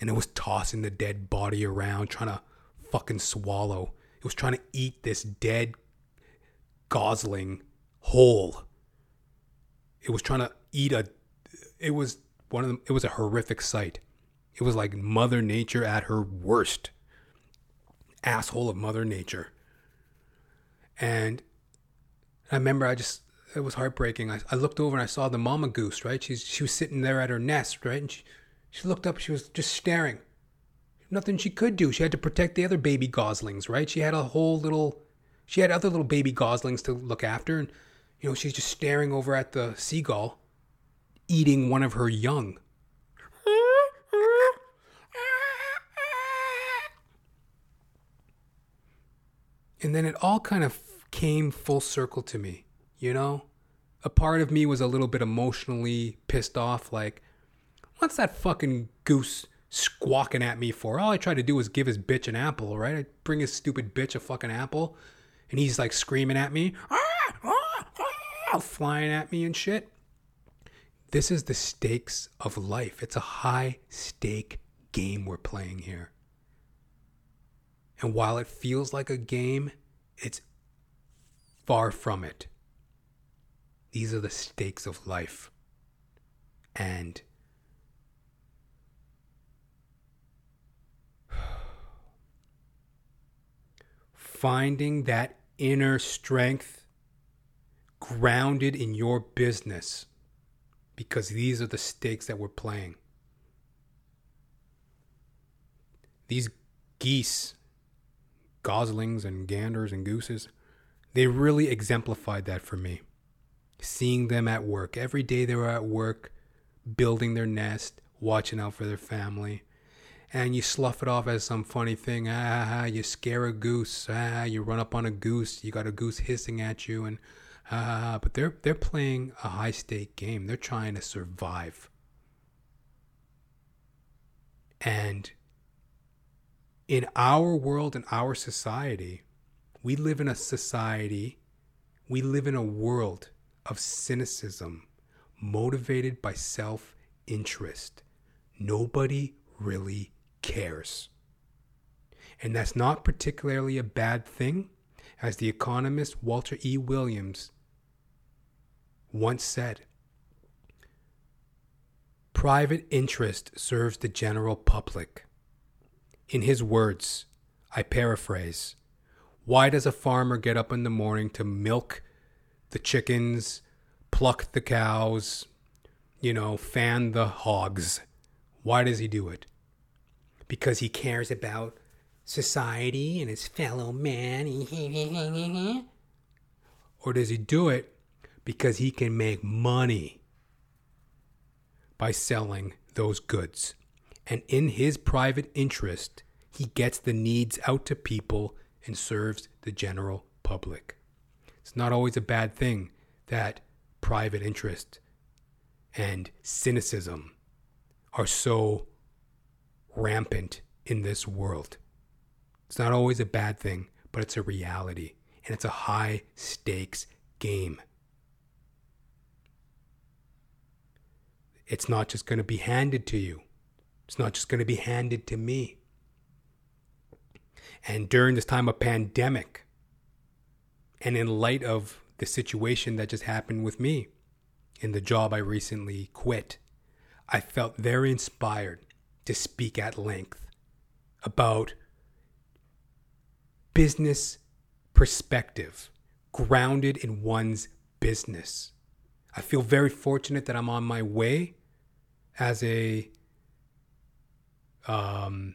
And it was tossing the dead body around, trying to fucking swallow. It was trying to eat this dead gosling whole. It was trying to eat a. It was one of them. It was a horrific sight. It was like Mother Nature at her worst. Asshole of Mother Nature. And I remember I just it was heartbreaking. I, I looked over and I saw the mama goose, right? She's she was sitting there at her nest, right? And she she looked up, she was just staring. Nothing she could do. She had to protect the other baby goslings, right? She had a whole little she had other little baby goslings to look after and you know, she's just staring over at the seagull eating one of her young. And then it all kind of came full circle to me, you know? A part of me was a little bit emotionally pissed off, like, what's that fucking goose squawking at me for? All I tried to do was give his bitch an apple, right? I bring his stupid bitch a fucking apple, and he's like screaming at me, ah, ah, ah, flying at me and shit. This is the stakes of life. It's a high stake game we're playing here. And while it feels like a game, it's far from it. These are the stakes of life. And finding that inner strength grounded in your business because these are the stakes that we're playing. These geese goslings and ganders and gooses, they really exemplified that for me. Seeing them at work. Every day they were at work, building their nest, watching out for their family. And you slough it off as some funny thing. Ah, you scare a goose. Ah, you run up on a goose. You got a goose hissing at you, and ah, but they're they're playing a high stake game. They're trying to survive. And in our world, in our society, we live in a society, we live in a world of cynicism motivated by self interest. Nobody really cares. And that's not particularly a bad thing, as the economist Walter E. Williams once said. Private interest serves the general public. In his words, I paraphrase Why does a farmer get up in the morning to milk the chickens, pluck the cows, you know, fan the hogs? Why does he do it? Because he cares about society and his fellow man. or does he do it because he can make money by selling those goods? And in his private interest, he gets the needs out to people and serves the general public. It's not always a bad thing that private interest and cynicism are so rampant in this world. It's not always a bad thing, but it's a reality, and it's a high stakes game. It's not just going to be handed to you. It's not just going to be handed to me. And during this time of pandemic, and in light of the situation that just happened with me in the job I recently quit, I felt very inspired to speak at length about business perspective grounded in one's business. I feel very fortunate that I'm on my way as a um,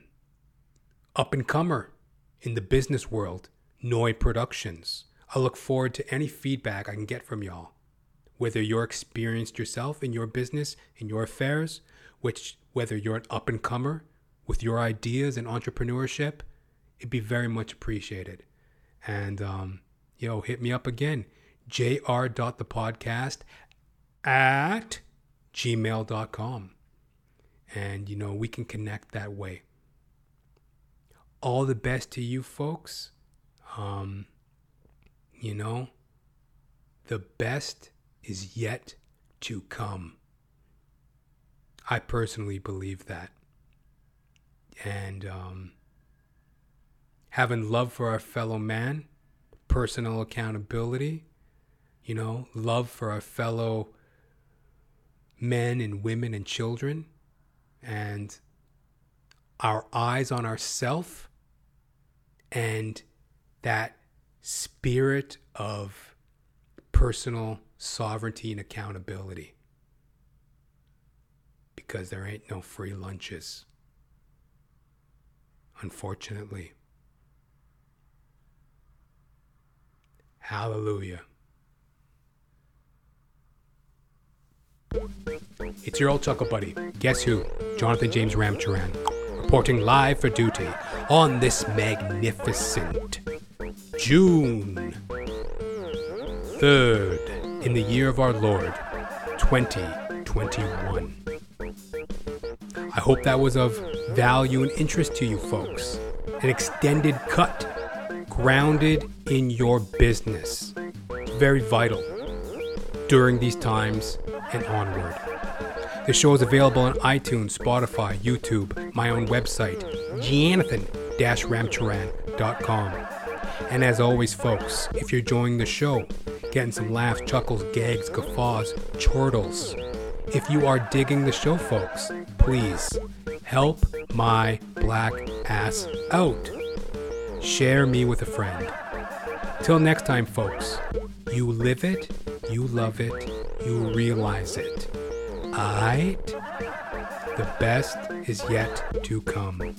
up and comer in the business world, Noi Productions. I look forward to any feedback I can get from y'all, whether you're experienced yourself in your business, in your affairs, which whether you're an up and comer with your ideas and entrepreneurship, it'd be very much appreciated. And um, yo, hit me up again, jr.thepodcast at gmail.com and you know we can connect that way. All the best to you folks. Um you know the best is yet to come. I personally believe that. And um having love for our fellow man personal accountability you know love for our fellow men and women and children and our eyes on ourself and that spirit of personal sovereignty and accountability because there ain't no free lunches unfortunately hallelujah It's your old chuckle buddy. Guess who? Jonathan James Ramcharan, reporting live for duty on this magnificent June 3rd in the year of our Lord 2021. I hope that was of value and interest to you folks. An extended cut, grounded in your business. Very vital during these times and onward. The show is available on iTunes, Spotify, YouTube, my own website, jonathan-ramcharan.com. And as always, folks, if you're enjoying the show, getting some laughs, chuckles, gags, guffaws, chortles, if you are digging the show, folks, please help my black ass out. Share me with a friend. Till next time, folks, you live it, you love it, you realize it. Aight? The best is yet to come.